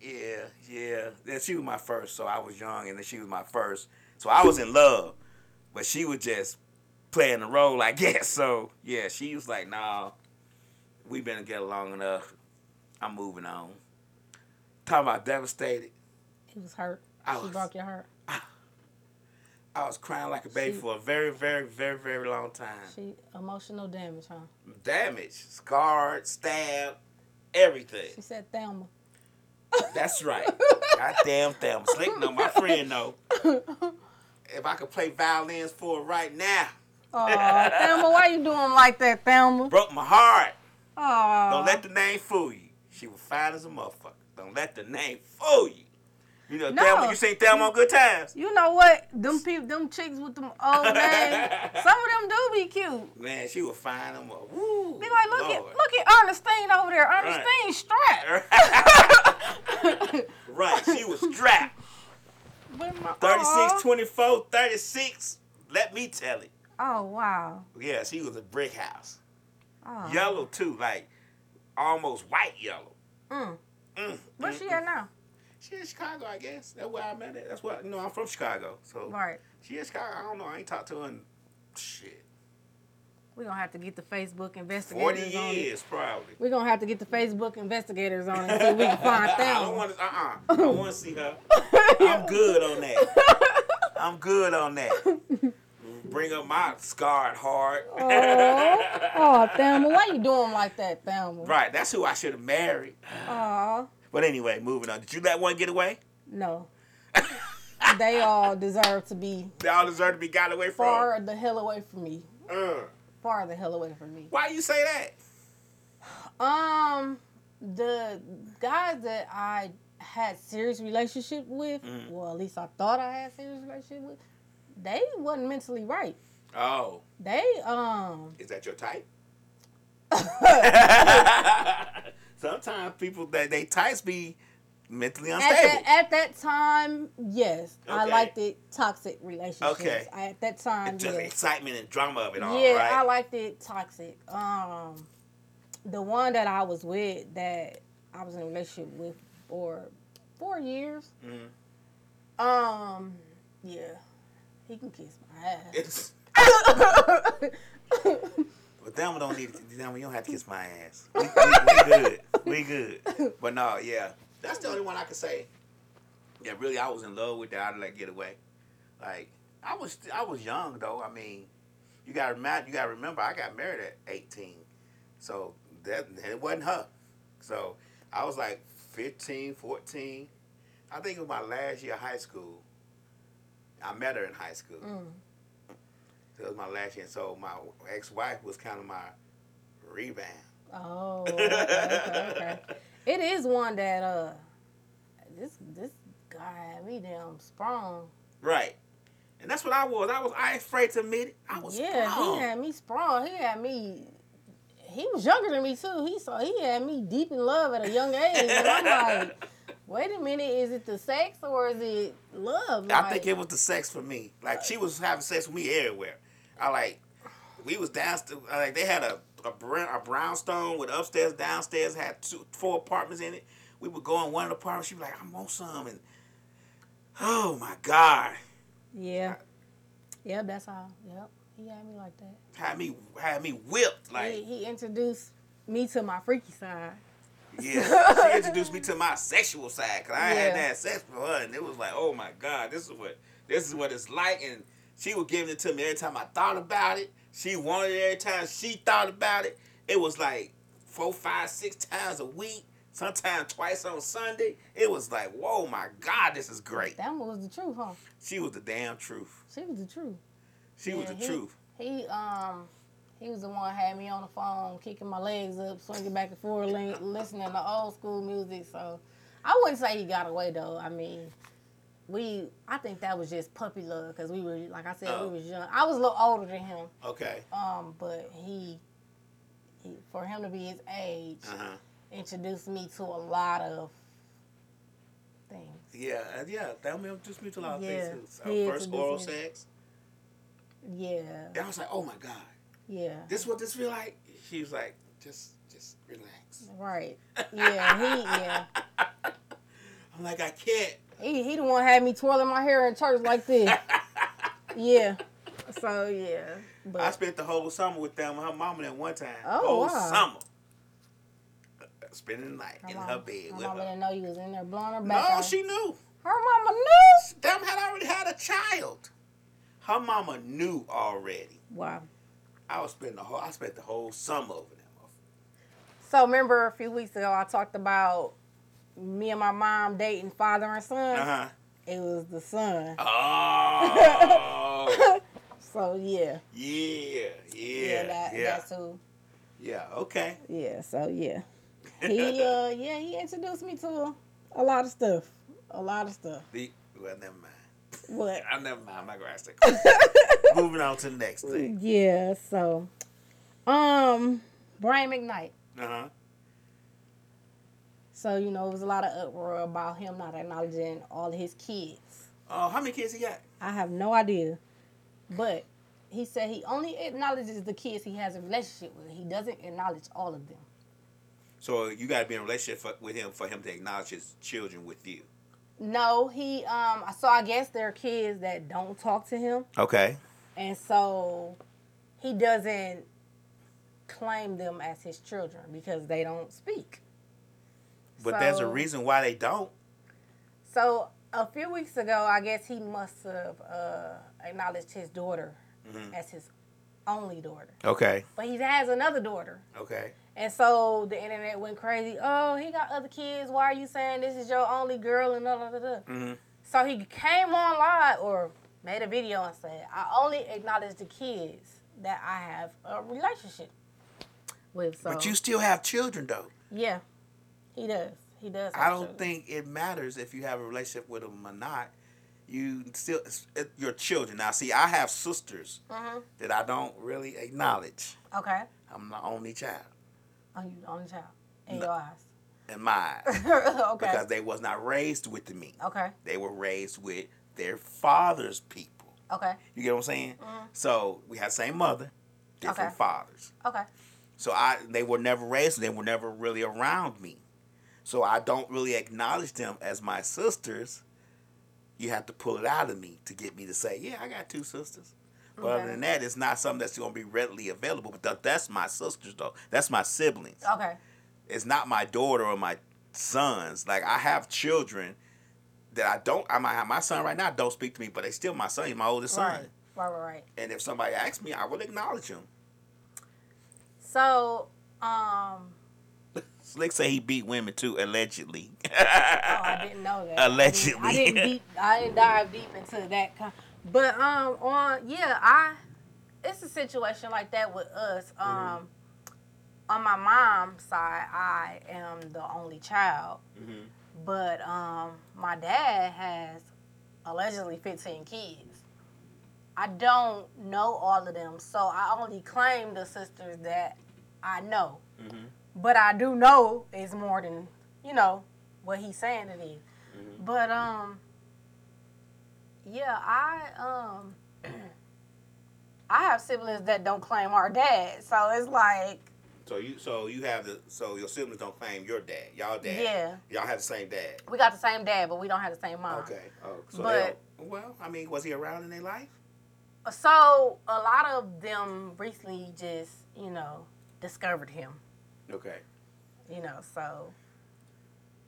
[SPEAKER 3] yeah, yeah. Then she was my first, so I was young, and then she was my first, so I was in love, but she was just playing the role, I guess. So yeah, she was like, nah, we been together long enough. I'm moving on. Talking about devastated.
[SPEAKER 2] He was hurt.
[SPEAKER 3] I
[SPEAKER 2] she
[SPEAKER 3] was-
[SPEAKER 2] broke your heart.
[SPEAKER 3] I was crying like a baby
[SPEAKER 2] She-
[SPEAKER 3] for a very, very, very, very long time.
[SPEAKER 2] She emotional damage, huh?
[SPEAKER 3] Damage, scarred, stabbed, everything.
[SPEAKER 2] She said Thelma.
[SPEAKER 3] That's <laughs> right. Goddamn Thelma. Slick know my friend know. <laughs> If I could play violins for her right now,
[SPEAKER 2] Oh, Thelma, why you doing like that, Thelma?
[SPEAKER 3] broke my heart.
[SPEAKER 2] Oh,
[SPEAKER 3] Don't let the name fool you. She was fine as a motherfucker. Don't let the name fool you. You know,
[SPEAKER 2] No.
[SPEAKER 3] Thelma, you seen Thelma on Good Times?
[SPEAKER 2] You know what? Them people, them chicks with them old <laughs> names. Some of them do be cute.
[SPEAKER 3] Man, she was fine. I'm like, woo.
[SPEAKER 2] Be like, look at look at Ernestine over there. Ernestine strapped. <laughs>
[SPEAKER 3] right, she was strapped.
[SPEAKER 2] With my-
[SPEAKER 3] 36, 24, 36. Let me tell it.
[SPEAKER 2] Oh wow.
[SPEAKER 3] Yeah, she was a brick house.
[SPEAKER 2] Oh.
[SPEAKER 3] Yellow too, like almost white yellow.
[SPEAKER 2] Mm.
[SPEAKER 3] Mm, mm,
[SPEAKER 2] she
[SPEAKER 3] mm.
[SPEAKER 2] at now?
[SPEAKER 3] She in Chicago, I guess. That's where I met her. That's what you know. I'm from Chicago, so
[SPEAKER 2] Right.
[SPEAKER 3] she in Chicago. I don't know. I ain't talked to her in shit
[SPEAKER 2] We're gonna have to get the Facebook investigators on it.
[SPEAKER 3] years probably.
[SPEAKER 2] We're gonna have to get the Facebook investigators on it if we can find <laughs>
[SPEAKER 3] I don't want to. Uh uh I want to see her. I'm good on that. <laughs> I'm good on that. Bring up my scarred heart.
[SPEAKER 2] Oh, oh, Thelma, why you doing like that, Thelma?
[SPEAKER 3] right. That's who I should have married.
[SPEAKER 2] Oh,
[SPEAKER 3] But anyway, moving on. Did you let one get away?
[SPEAKER 2] no. <laughs> they all deserve to be
[SPEAKER 3] They all deserve to be got away from.
[SPEAKER 2] far the hell away from me.
[SPEAKER 3] Uh,
[SPEAKER 2] Far the hell away from me.
[SPEAKER 3] why you say that?
[SPEAKER 2] Um, the guys that I had serious relationship with,
[SPEAKER 3] Mm.
[SPEAKER 2] well, at least I thought I had serious relationship with, they wasn't mentally right.
[SPEAKER 3] Oh,
[SPEAKER 2] They um
[SPEAKER 3] is that your type? <laughs> Sometimes people that they types be mentally
[SPEAKER 2] at
[SPEAKER 3] unstable.
[SPEAKER 2] that at that time, yes, I liked it toxic relationships.
[SPEAKER 3] Okay.
[SPEAKER 2] I, at that time,
[SPEAKER 3] Just
[SPEAKER 2] yes.
[SPEAKER 3] excitement and drama of it all,
[SPEAKER 2] yeah,
[SPEAKER 3] right?
[SPEAKER 2] I liked it toxic. Um, the one that I was with that I was in a relationship with for four years.
[SPEAKER 3] Mhm.
[SPEAKER 2] Um, yeah, He can kiss my ass. <laughs>
[SPEAKER 3] But them don't need. Them you don't have to kiss my ass. We, we, we good. We good. But no, yeah, that's the only one I can say. Yeah, really, I was in love with that. I'd let get away. Like I was, I was young though. I mean, you got to you got to remember, I got married at eighteen, so that it wasn't her. So I was like 15, 14. I think it was my last year of high school. I met her in high school.
[SPEAKER 2] Mm.
[SPEAKER 3] So it was my last year. So my ex-wife was kind of my rebound.
[SPEAKER 2] Oh, <laughs> okay, okay. It is one that uh, this this guy had me damn sprung.
[SPEAKER 3] Right. And that's what I was. I was. I afraid to admit it. I was.
[SPEAKER 2] yeah,
[SPEAKER 3] sprung.
[SPEAKER 2] he had me sprung. He had me. He was younger than me too. He saw he had me deep in love at a young age, and I'm like, <laughs> wait a minute, is it the sex or is it love?
[SPEAKER 3] I think it was the sex for me. Like she was having sex with me everywhere. I like. We was downstairs. Like they had a a, brown, a brownstone with upstairs, downstairs had two, four apartments in it. We would go in one of the apartments. She was like, "I want some," and oh my god,
[SPEAKER 2] Yeah. Yep, that's all. Yep. He had me like that.
[SPEAKER 3] had me had me whipped. Like
[SPEAKER 2] he, he introduced me to my freaky side.
[SPEAKER 3] Yeah, she <laughs> introduced me to my sexual side because I
[SPEAKER 2] Yeah.
[SPEAKER 3] had that sex with her, and it was like, oh my god, this is what this is what it's like. And she was giving it to me every time I thought about it. She wanted it every time she thought about it. It was like four, five, six times a week. Sometimes twice on Sunday. It was like, whoa, my God, this is great.
[SPEAKER 2] That one was the truth, huh?
[SPEAKER 3] She was the damn truth.
[SPEAKER 2] She was the truth.
[SPEAKER 3] She was the
[SPEAKER 2] he-
[SPEAKER 3] truth.
[SPEAKER 2] He um he was the one had me on the phone, kicking my legs up, swinging back and forth, listening to old school music. So I wouldn't say he got away though. I mean, we I think that was just puppy love because we were like I said
[SPEAKER 3] Oh.
[SPEAKER 2] we was young. I was a little older than him,
[SPEAKER 3] Okay.
[SPEAKER 2] um, but he, he for him to be his age
[SPEAKER 3] Uh huh.
[SPEAKER 2] introduced me to a lot of things.
[SPEAKER 3] Yeah, uh, yeah. That me just me to a lot of
[SPEAKER 2] Yeah,
[SPEAKER 3] things. Uh, first oral
[SPEAKER 2] me.
[SPEAKER 3] sex.
[SPEAKER 2] Yeah,
[SPEAKER 3] And I was like, oh my God.
[SPEAKER 2] Yeah.
[SPEAKER 3] this what this feel like? She was like, just just relax.
[SPEAKER 2] Right. <laughs> Yeah, he yeah. <laughs>
[SPEAKER 3] I'm like, I can't.
[SPEAKER 2] He he the one had me twirling my hair in church like this. <laughs> yeah. So yeah.
[SPEAKER 3] I spent the whole summer with them and her mama at one time.
[SPEAKER 2] Oh,
[SPEAKER 3] whole
[SPEAKER 2] wow.
[SPEAKER 3] summer. Spending the night
[SPEAKER 2] my
[SPEAKER 3] in
[SPEAKER 2] mom-
[SPEAKER 3] her bed
[SPEAKER 2] my
[SPEAKER 3] with
[SPEAKER 2] mama
[SPEAKER 3] her.
[SPEAKER 2] didn't know you was in there blowing her back.
[SPEAKER 3] No,
[SPEAKER 2] out.
[SPEAKER 3] she knew.
[SPEAKER 2] Her mama knew.
[SPEAKER 3] Them had already had a child. Her mama knew already.
[SPEAKER 2] Wow.
[SPEAKER 3] I was spending the whole. I spent the whole summer over them.
[SPEAKER 2] So remember a few weeks ago I talked about me and my mom dating father and son.
[SPEAKER 3] Uh huh.
[SPEAKER 2] It was the son.
[SPEAKER 3] Oh. <laughs>
[SPEAKER 2] So yeah.
[SPEAKER 3] yeah. Yeah.
[SPEAKER 2] Yeah. that,
[SPEAKER 3] yeah.
[SPEAKER 2] That's who.
[SPEAKER 3] yeah. Okay.
[SPEAKER 2] Yeah. So yeah. <laughs> He uh yeah he introduced me to a, a lot of stuff. A lot of stuff.
[SPEAKER 3] The, well, never mind.
[SPEAKER 2] What?
[SPEAKER 3] I never mind. I'm not gonna ask that question. <laughs> Moving on to the next thing.
[SPEAKER 2] Yeah, so um Brian McKnight.
[SPEAKER 3] Uh huh.
[SPEAKER 2] So, you know, it was a lot of uproar about him not acknowledging all his kids.
[SPEAKER 3] Oh, how many kids he got?
[SPEAKER 2] I have no idea. But he said he only acknowledges the kids he has a relationship with. He doesn't acknowledge all of them.
[SPEAKER 3] So you got to be in a relationship for, with him for him to acknowledge his children with you.
[SPEAKER 2] No, he um so I guess there are kids that don't talk to him
[SPEAKER 3] Okay.
[SPEAKER 2] and so he doesn't claim them as his children because they don't speak.
[SPEAKER 3] But there's a reason why they don't.
[SPEAKER 2] So a few weeks ago, I guess he must have uh, acknowledged his daughter
[SPEAKER 3] Mhm.
[SPEAKER 2] as his only daughter,
[SPEAKER 3] Okay.
[SPEAKER 2] but he has another daughter,
[SPEAKER 3] Okay.
[SPEAKER 2] And so the internet went crazy. Oh, he got other kids. Why are you saying this is your only girl? And da da da da.
[SPEAKER 3] hmm
[SPEAKER 2] So he came on live or made a video and said, "I only acknowledge the kids that I have a relationship with." So
[SPEAKER 3] But you still have children, though.
[SPEAKER 2] yeah, he does. He does.
[SPEAKER 3] I don't
[SPEAKER 2] children.
[SPEAKER 3] think it matters if you have a relationship with them or not. You still, your children. Now, see, I have sisters
[SPEAKER 2] Mhm.
[SPEAKER 3] that I don't really acknowledge.
[SPEAKER 2] Okay.
[SPEAKER 3] I'm the only child
[SPEAKER 2] Oh, you the child in
[SPEAKER 3] No.
[SPEAKER 2] your eyes.
[SPEAKER 3] in my eyes <laughs>
[SPEAKER 2] okay.
[SPEAKER 3] because they was not raised with me.
[SPEAKER 2] okay.
[SPEAKER 3] They were raised with their father's people.
[SPEAKER 2] Okay.
[SPEAKER 3] You get what I'm saying?
[SPEAKER 2] Mhm.
[SPEAKER 3] So we had same mother, different
[SPEAKER 2] Okay.
[SPEAKER 3] fathers.
[SPEAKER 2] Okay.
[SPEAKER 3] So I they were never raised, they were never really around me. So I don't really acknowledge them as my sisters. you have to pull it out of me to get me to say, yeah, I got two sisters. But
[SPEAKER 2] Okay.
[SPEAKER 3] other than that, it's not something that's going to be readily available. But th- that's my sisters, though. That's my siblings.
[SPEAKER 2] Okay.
[SPEAKER 3] It's not my daughter or my sons. Like I have children that I don't. I might have my son right now don't speak to me, but they still my son. He's my oldest son.
[SPEAKER 2] Right. Right, right, right.
[SPEAKER 3] And if somebody asks me, I will acknowledge him.
[SPEAKER 2] So, um,
[SPEAKER 3] Slick say he beat women too, allegedly.
[SPEAKER 2] oh, I didn't know that.
[SPEAKER 3] Allegedly.
[SPEAKER 2] I didn't, I didn't deep. I didn't dive deep into that. Con- but um, on yeah, I. It's a situation like that with us. Um, on my mom's side, I am the only child,
[SPEAKER 3] Mhm.
[SPEAKER 2] but um, my dad has allegedly 15 kids. I don't know all of them, so I only claim the sisters that I know.
[SPEAKER 3] Mhm.
[SPEAKER 2] But I do know it's more than you know what he's saying it is.
[SPEAKER 3] Mhm.
[SPEAKER 2] But um, yeah, I um, <clears throat> I have siblings that don't claim our dad, so it's like
[SPEAKER 3] So you, so you have the, so your siblings don't claim your dad, y'all dad.
[SPEAKER 2] Yeah.
[SPEAKER 3] Y'all have the same dad.
[SPEAKER 2] we got the same dad, but we don't have the same mom.
[SPEAKER 3] Okay. Oh, so
[SPEAKER 2] But-
[SPEAKER 3] well, I mean, was he around in their life?
[SPEAKER 2] So a lot of them recently just you know discovered him.
[SPEAKER 3] Okay.
[SPEAKER 2] You know, so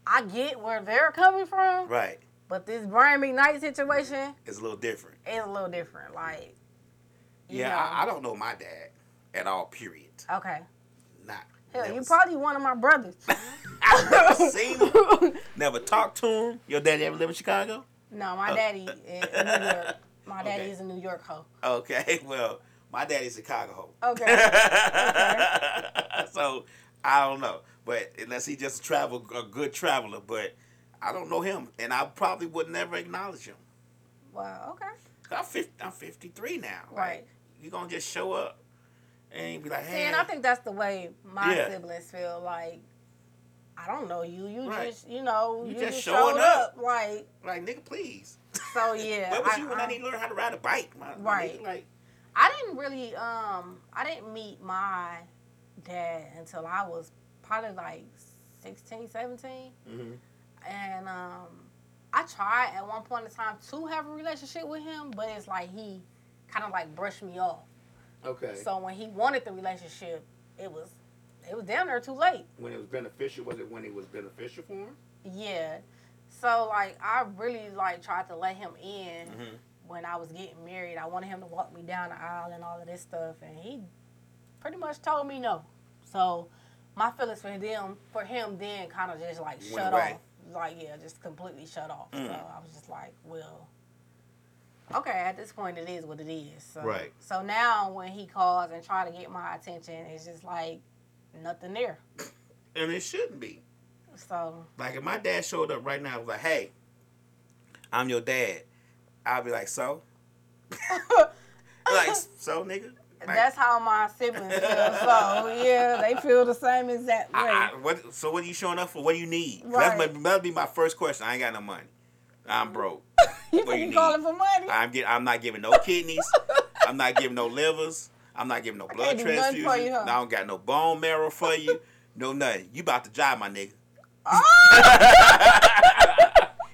[SPEAKER 2] I get where they're coming from,
[SPEAKER 3] Right.
[SPEAKER 2] But this Brian McKnight situation
[SPEAKER 3] is a little different.
[SPEAKER 2] is a little different. Like,
[SPEAKER 3] Yeah. I, I don't know my dad at all. Period.
[SPEAKER 2] okay.
[SPEAKER 3] Not.
[SPEAKER 2] Hell, you probably one of my brothers.
[SPEAKER 3] I've <laughs> never seen him. Never talked to him. Your daddy ever live in Chicago?
[SPEAKER 2] No, my
[SPEAKER 3] Oh.
[SPEAKER 2] daddy is in New York. My <laughs> daddy
[SPEAKER 3] Okay.
[SPEAKER 2] is a New York hoe.
[SPEAKER 3] Okay. <laughs> Well, my daddy's Chicago. Hoe.
[SPEAKER 2] Okay.
[SPEAKER 3] so I don't know, but unless he just travel a good traveler, but I don't know him, and I probably would never acknowledge him.
[SPEAKER 2] Wow. Okay.
[SPEAKER 3] I'm 50, I'm 53 now.
[SPEAKER 2] Right.
[SPEAKER 3] Like, you gonna just show up and be like,
[SPEAKER 2] See,
[SPEAKER 3] hey,
[SPEAKER 2] and I think that's the way my
[SPEAKER 3] Yeah.
[SPEAKER 2] siblings feel. Like, I don't know you. You
[SPEAKER 3] Right.
[SPEAKER 2] just, you know,
[SPEAKER 3] You
[SPEAKER 2] you,
[SPEAKER 3] just
[SPEAKER 2] just,
[SPEAKER 3] showing
[SPEAKER 2] showed
[SPEAKER 3] up.
[SPEAKER 2] up. Like,
[SPEAKER 3] like nigga, please.
[SPEAKER 2] so yeah. <laughs>
[SPEAKER 3] Where was
[SPEAKER 2] I,
[SPEAKER 3] you when I,
[SPEAKER 2] um,
[SPEAKER 3] need to learn how to ride a bike? My, my
[SPEAKER 2] Right.
[SPEAKER 3] nigga? Like,
[SPEAKER 2] I didn't really um I didn't meet my dad until I was probably like 16, 17.
[SPEAKER 3] mhm.
[SPEAKER 2] And um I tried at one point in time to have a relationship with him, but it's like he kind of like brushed me off.
[SPEAKER 3] okay.
[SPEAKER 2] So when he wanted the relationship, it was it was down there too late.
[SPEAKER 3] when it was beneficial, was it when it was beneficial for him?
[SPEAKER 2] Yeah. So like I really like tried to let him in
[SPEAKER 3] Mhm.
[SPEAKER 2] when I was getting married. I wanted him to walk me down the aisle and all of this stuff, and he pretty much told me no. So my feelings for him for him then kind of just like
[SPEAKER 3] Went
[SPEAKER 2] shut
[SPEAKER 3] away.
[SPEAKER 2] off. Like yeah, just completely shut off.
[SPEAKER 3] Mm.
[SPEAKER 2] So I was just like, well, okay. At this point, it is what it is. So,
[SPEAKER 3] Right.
[SPEAKER 2] So now when he calls and try to get my attention, it's just like nothing there.
[SPEAKER 3] And it shouldn't be.
[SPEAKER 2] So
[SPEAKER 3] Like if my dad showed up right now, and was like, "Hey, I'm your dad," I'll be like, "So." <laughs> <laughs> like so, nigga.
[SPEAKER 2] That's how my siblings feel. So yeah, they feel the same exact way.
[SPEAKER 3] I, I, what, so what are you showing up for? What do you need?
[SPEAKER 2] Right.
[SPEAKER 3] That's my, that'll be my first question. I ain't got no money. I'm broke. <laughs>
[SPEAKER 2] you
[SPEAKER 3] what you
[SPEAKER 2] calling for money?
[SPEAKER 3] I'm get, I'm not giving no kidneys. I'm not giving no livers. I'm not giving no blood
[SPEAKER 2] can't do nothing
[SPEAKER 3] transfusions.
[SPEAKER 2] for you, huh?
[SPEAKER 3] I don't got no bone marrow for you. No nothing. You about to die, my nigga.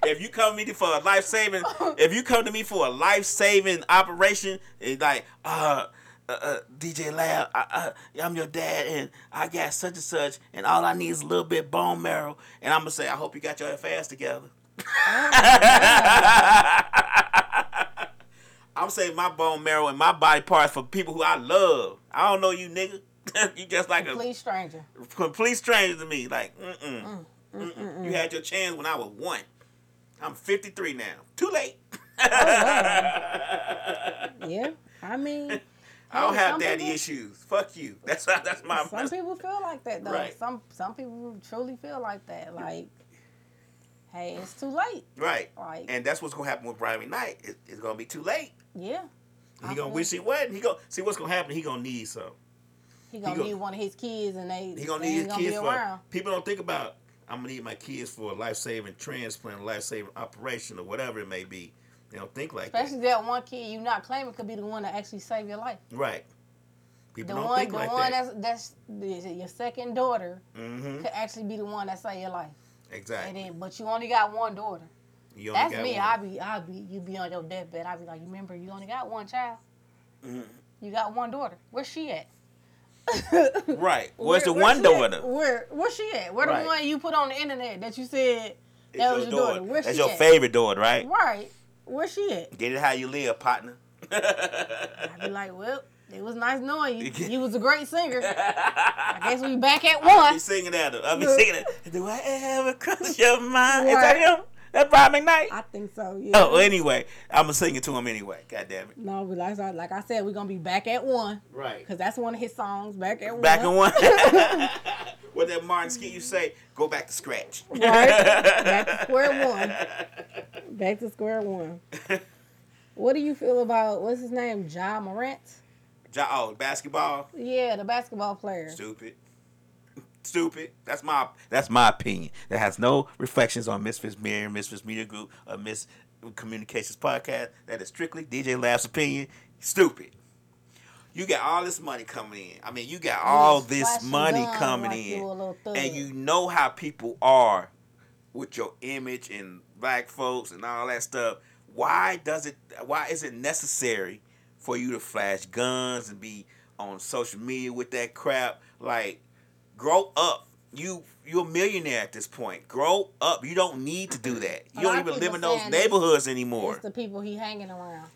[SPEAKER 3] if you come to me for a life saving, <laughs> if you come to me for a life saving operation, it's like, uh, uh, uh, DJ Lab, I, uh, I'm your dad, and I got such and such, and all I need is a little bit bone marrow, and I'm gonna say, I hope you got your FAS together. <laughs> I'm saying my bone marrow and my body parts for people who I love. I don't know you, nigga. <laughs> you just like a
[SPEAKER 2] Complete stranger.
[SPEAKER 3] complete stranger to me. Like, mm-mm. Mm-mm. You had your chance when I was one. I'm 53 now. Too late.
[SPEAKER 2] oh, <laughs> Yeah, I mean,
[SPEAKER 3] I don't have daddy
[SPEAKER 2] people-
[SPEAKER 3] issues. Fuck you. <laughs> That's that's my. Point.
[SPEAKER 2] Some people feel like that though.
[SPEAKER 3] Right.
[SPEAKER 2] Some some people truly feel like that. Like, hey, it's too late.
[SPEAKER 3] right.
[SPEAKER 2] Like,
[SPEAKER 3] And that's what's gonna happen with Brian McKnight. It, it's gonna be too late.
[SPEAKER 2] yeah,
[SPEAKER 3] He
[SPEAKER 2] I
[SPEAKER 3] gonna wish he wasn't. He go see what's gonna happen. He gonna need some.
[SPEAKER 2] he gonna
[SPEAKER 3] go-
[SPEAKER 2] need one of his kids, and they
[SPEAKER 3] He gonna need his
[SPEAKER 2] gonna
[SPEAKER 3] kids for.
[SPEAKER 2] around.
[SPEAKER 3] People don't think about. I'm gonna need my kids for a life saving transplant, a life saving operation, or whatever it may be. They don't think like that.
[SPEAKER 2] Especially that one kid you not claiming could be the one that actually save your life.
[SPEAKER 3] Right. People
[SPEAKER 2] The
[SPEAKER 3] don't
[SPEAKER 2] one,
[SPEAKER 3] think
[SPEAKER 2] the
[SPEAKER 3] like
[SPEAKER 2] one
[SPEAKER 3] that.
[SPEAKER 2] that's that's your second daughter
[SPEAKER 3] mm-hmm.
[SPEAKER 2] could actually be the one that save your life. And
[SPEAKER 3] Exactly.
[SPEAKER 2] then, but you only got one daughter.
[SPEAKER 3] You only
[SPEAKER 2] That's me.
[SPEAKER 3] one.
[SPEAKER 2] I be, I be, you be on your deathbed. I be like, remember, you only got one child.
[SPEAKER 3] Mhm.
[SPEAKER 2] You got one daughter. Where's she at? <laughs>
[SPEAKER 3] Right. Where's the
[SPEAKER 2] Where-
[SPEAKER 3] one
[SPEAKER 2] where she at?
[SPEAKER 3] daughter?
[SPEAKER 2] Where, where's she at? Where
[SPEAKER 3] Right.
[SPEAKER 2] the one you put on the internet that you said
[SPEAKER 3] It's
[SPEAKER 2] that was your daughter? Where's
[SPEAKER 3] That's your
[SPEAKER 2] at?
[SPEAKER 3] favorite daughter, right?
[SPEAKER 2] Right. Where's she at?
[SPEAKER 3] Get it how you live, partner.
[SPEAKER 2] I'd be like, well, it was nice knowing you. <laughs> You was a great singer. I guess we back at one.
[SPEAKER 3] be singing that. I'll be singing that. Do I ever cross your mind? Is
[SPEAKER 2] Right.
[SPEAKER 3] that him? That Brian McKnight?
[SPEAKER 2] I think so. Yeah.
[SPEAKER 3] Oh, anyway, I'm gonna sing it to him anyway. God damn it.
[SPEAKER 2] No, but like, I- like I said, we're gonna be back at one
[SPEAKER 3] Right.
[SPEAKER 2] because that's one of his songs. Back at one.
[SPEAKER 3] Back in one. <laughs> what that Martin Ski you say? Go back to scratch.
[SPEAKER 2] Right. <laughs> Back to square one. Back to square one. What do you feel about what's his name? Ja Morant?
[SPEAKER 3] Ja- oh, basketball.
[SPEAKER 2] Yeah, the basketball player.
[SPEAKER 3] Stupid. Stupid. That's my that's my opinion. That has no reflections on Misfits Mirror, Misfits Media Group, or Mz. Communications Podcast. That is strictly DJ Lab's opinion. Stupid. You got all this money coming in. I mean, you got all this money coming
[SPEAKER 2] like
[SPEAKER 3] in.
[SPEAKER 2] thug.
[SPEAKER 3] and you know how people are with your image and black folks and all that stuff. Why does it? Why is it necessary for you to flash guns and be on social media with that crap? Like, grow up. You you're a millionaire at this point. Grow up. You don't need to do that. You don't even live in those neighborhoods anymore.
[SPEAKER 2] It's the people he hanging around.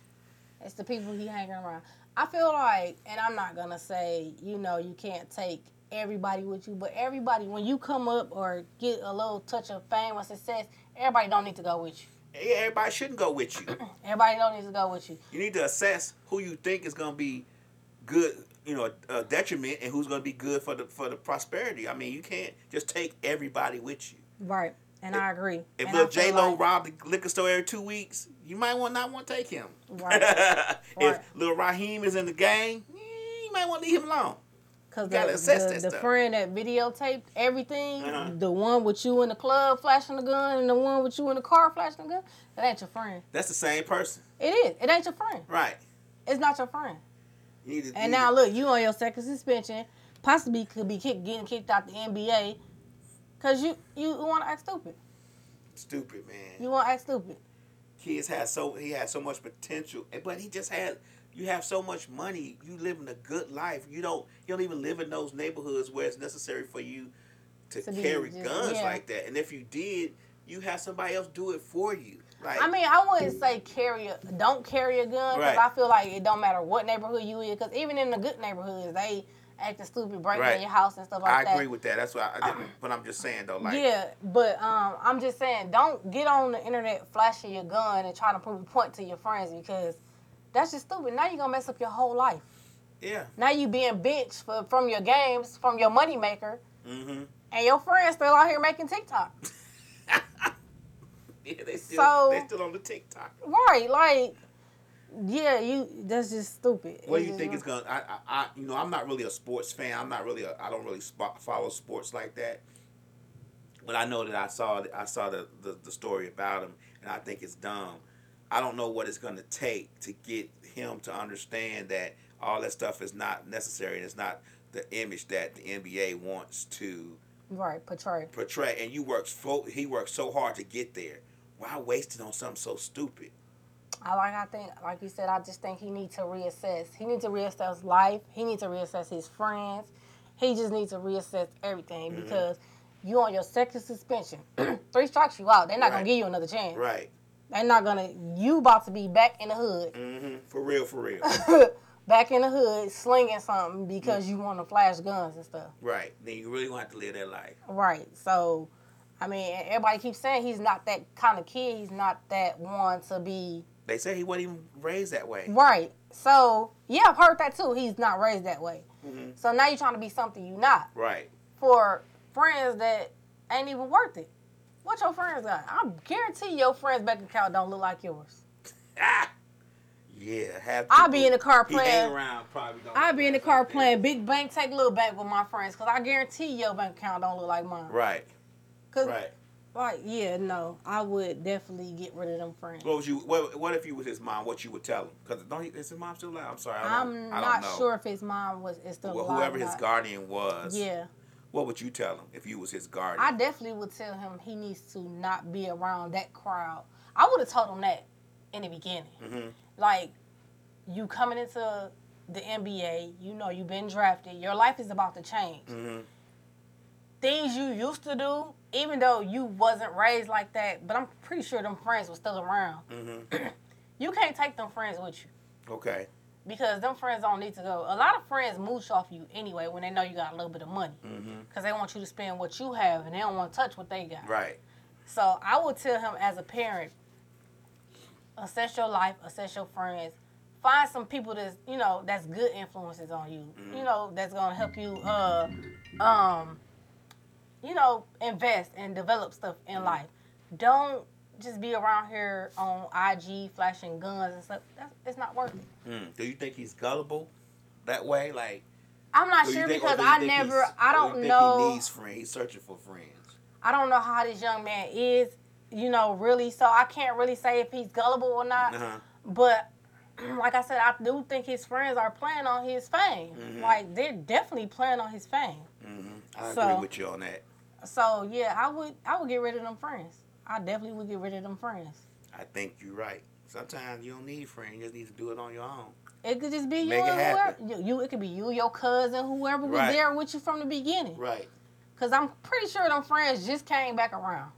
[SPEAKER 2] It's the people he hanging around. I feel like, and I'm not gonna say, you know, you can't take everybody with you, but everybody, when you come up or get a little touch of fame or success, everybody don't need to go with you.
[SPEAKER 3] Yeah, everybody shouldn't go with you. <clears throat>
[SPEAKER 2] Everybody don't need to go with you.
[SPEAKER 3] You need to assess who you think is going to be good, you know, a detriment, and who's going to be good for the for the prosperity. I mean, you can't just take everybody with you.
[SPEAKER 2] Right. And I agree.
[SPEAKER 3] If little J Lo
[SPEAKER 2] like-
[SPEAKER 3] robbed the liquor store every two weeks, you might want not want to take him.
[SPEAKER 2] Right. <laughs>
[SPEAKER 3] if
[SPEAKER 2] Right.
[SPEAKER 3] little Raheem is in the gang, eh, you might want to leave him alone.
[SPEAKER 2] Cause the, the,
[SPEAKER 3] that
[SPEAKER 2] the friend that videotaped everything,
[SPEAKER 3] Uh-huh.
[SPEAKER 2] the one with you in the club flashing the gun, and the one with you in the car flashing the gun, that ain't your friend.
[SPEAKER 3] That's the same person,
[SPEAKER 2] It is. It ain't your friend.
[SPEAKER 3] right?
[SPEAKER 2] It's not your friend.
[SPEAKER 3] You to,
[SPEAKER 2] And
[SPEAKER 3] you
[SPEAKER 2] now look, you on your second suspension, possibly could be kicked, getting kicked out the NBA, cause you you want to act stupid.
[SPEAKER 3] stupid man.
[SPEAKER 2] You want to act stupid.
[SPEAKER 3] Kids had so he had so much potential, but he just had. You have so much money. You living a good life. You don't. You don't even live in those neighborhoods where it's necessary for you to,
[SPEAKER 2] be
[SPEAKER 3] carry
[SPEAKER 2] just-
[SPEAKER 3] guns
[SPEAKER 2] yeah.
[SPEAKER 3] like that. And if you did, you have somebody else do it for you. Like
[SPEAKER 2] I mean, I wouldn't say carry a don't carry a gun because
[SPEAKER 3] Right.
[SPEAKER 2] I feel like it don't matter what neighborhood you in. Because even in the good neighborhoods, they acting stupid, breaking
[SPEAKER 3] Right.
[SPEAKER 2] in your house and stuff like
[SPEAKER 3] I
[SPEAKER 2] that.
[SPEAKER 3] I agree with that. That's why I didn't. But I'm just saying though, like
[SPEAKER 2] yeah, but um, I'm just saying, don't get on the internet flashing your gun and trying to prove a point to your friends because that's just stupid. Now you're gonna mess up your whole life.
[SPEAKER 3] yeah.
[SPEAKER 2] Now you being bitched for, from your games, from your moneymaker,
[SPEAKER 3] Mm-hmm.
[SPEAKER 2] and your friends still out here making TikTok. <laughs>
[SPEAKER 3] Yeah, they still
[SPEAKER 2] So-
[SPEAKER 3] they still on the TikTok.
[SPEAKER 2] Right, like, yeah, you. That's just stupid.
[SPEAKER 3] What do you think is gonna? I, I, I, you know, I'm not really a sports fan. I'm not really. A, I don't really spot, follow sports like that. But I know that I saw. I saw the, the the story about him, and I think it's dumb. I don't know what it's gonna take to get him to understand that all that stuff is not necessary, and it's not the image that the NBA wants to
[SPEAKER 2] Right, portray.
[SPEAKER 3] portray. And you work so he worked so hard to get there. Why waste it on something so stupid?
[SPEAKER 2] I like. I think, like you said, I just think he needs to reassess. He needs to reassess life. He needs to reassess his friends. He just needs to reassess everything
[SPEAKER 3] Mm-hmm.
[SPEAKER 2] because you on your second suspension. <clears throat> Three strikes you out. They're not
[SPEAKER 3] Right.
[SPEAKER 2] gonna give you another chance.
[SPEAKER 3] Right.
[SPEAKER 2] They're not gonna. You about to be back in the hood.
[SPEAKER 3] Mm-hmm. For real. For real. <laughs>
[SPEAKER 2] back in the hood, slinging something because you want to flash guns and stuff.
[SPEAKER 3] right. Then you really gonna to live that life.
[SPEAKER 2] Right. So, I mean, everybody keeps saying he's not that kind of kid. He's not that one to be
[SPEAKER 3] They say he wasn't even raised that way.
[SPEAKER 2] right. So, yeah, I've heard that too. He's not raised that way.
[SPEAKER 3] Mhm.
[SPEAKER 2] So now you're trying to be something you're not
[SPEAKER 3] Right.
[SPEAKER 2] for friends that ain't even worth it. What your friends got? I guarantee your friends' bank account don't look like yours.
[SPEAKER 3] Ah. <laughs> Yeah. Have.
[SPEAKER 2] I'll be in the car playing.
[SPEAKER 3] around probably.
[SPEAKER 2] I'll be in the car playing big bank, take little bank with my friends, cause I guarantee your bank account don't look like mine.
[SPEAKER 3] Right.
[SPEAKER 2] Cause
[SPEAKER 3] Right.
[SPEAKER 2] Like, yeah, no, I would definitely get rid of them friends.
[SPEAKER 3] What would you? What, what if you was his mom? What you would tell him? Because don't he, is his mom still alive? I'm sorry. I
[SPEAKER 2] I'm
[SPEAKER 3] don't, I don't
[SPEAKER 2] not sure if his mom was is still
[SPEAKER 3] Well,
[SPEAKER 2] alive.
[SPEAKER 3] whoever his guardian was.
[SPEAKER 2] Yeah,
[SPEAKER 3] What would you tell him if you was his guardian?
[SPEAKER 2] I definitely would tell him he needs to not be around that crowd. I would have told him that in the beginning.
[SPEAKER 3] Mhm.
[SPEAKER 2] Like, you coming into the NBA, you know you've been drafted. Your life is about to change.
[SPEAKER 3] Mhm.
[SPEAKER 2] Things you used to do, even though you wasn't raised like that, but I'm pretty sure them friends were still around.
[SPEAKER 3] Mhm. <clears throat>
[SPEAKER 2] You can't take them friends with you
[SPEAKER 3] Okay.
[SPEAKER 2] because them friends don't need to go. A lot of friends mooch off you anyway when they know you got a little bit of money because they want you to spend what you have and they don't want to touch what they got.
[SPEAKER 3] Right.
[SPEAKER 2] So I would tell him as a parent, assess your life, assess your friends, find some people that's you know that's good influences on you. You know that's gonna help you, uh, um, you know, invest and develop stuff in life. Don't just be around here on IG flashing guns and stuff. That's it's not worth it.
[SPEAKER 3] Mm. Do you think he's gullible that way? Like,
[SPEAKER 2] I'm not sure
[SPEAKER 3] think-
[SPEAKER 2] because I never, I don't
[SPEAKER 3] think
[SPEAKER 2] know.
[SPEAKER 3] He needs friends. He's searching for friends.
[SPEAKER 2] I don't know how this young man is, you know, really. So I can't really say if he's gullible or not.
[SPEAKER 3] Uh-huh.
[SPEAKER 2] But <clears throat> like I said, I do think his friends are playing on his fame.
[SPEAKER 3] Mhm.
[SPEAKER 2] Like they're definitely playing on his fame.
[SPEAKER 3] Mm-hmm. I
[SPEAKER 2] So-
[SPEAKER 3] agree with you on that.
[SPEAKER 2] So yeah, I would I would get rid of them friends. I definitely would get rid of them friends.
[SPEAKER 3] I think you're right. Sometimes you don't need friends. You just need to do it on your own.
[SPEAKER 2] It could just be you
[SPEAKER 3] Make it
[SPEAKER 2] and whoever you, you. It could be you, your cousin, whoever was
[SPEAKER 3] Right.
[SPEAKER 2] there with you from the beginning.
[SPEAKER 3] Right.
[SPEAKER 2] Cause I'm pretty sure them friends just came back around.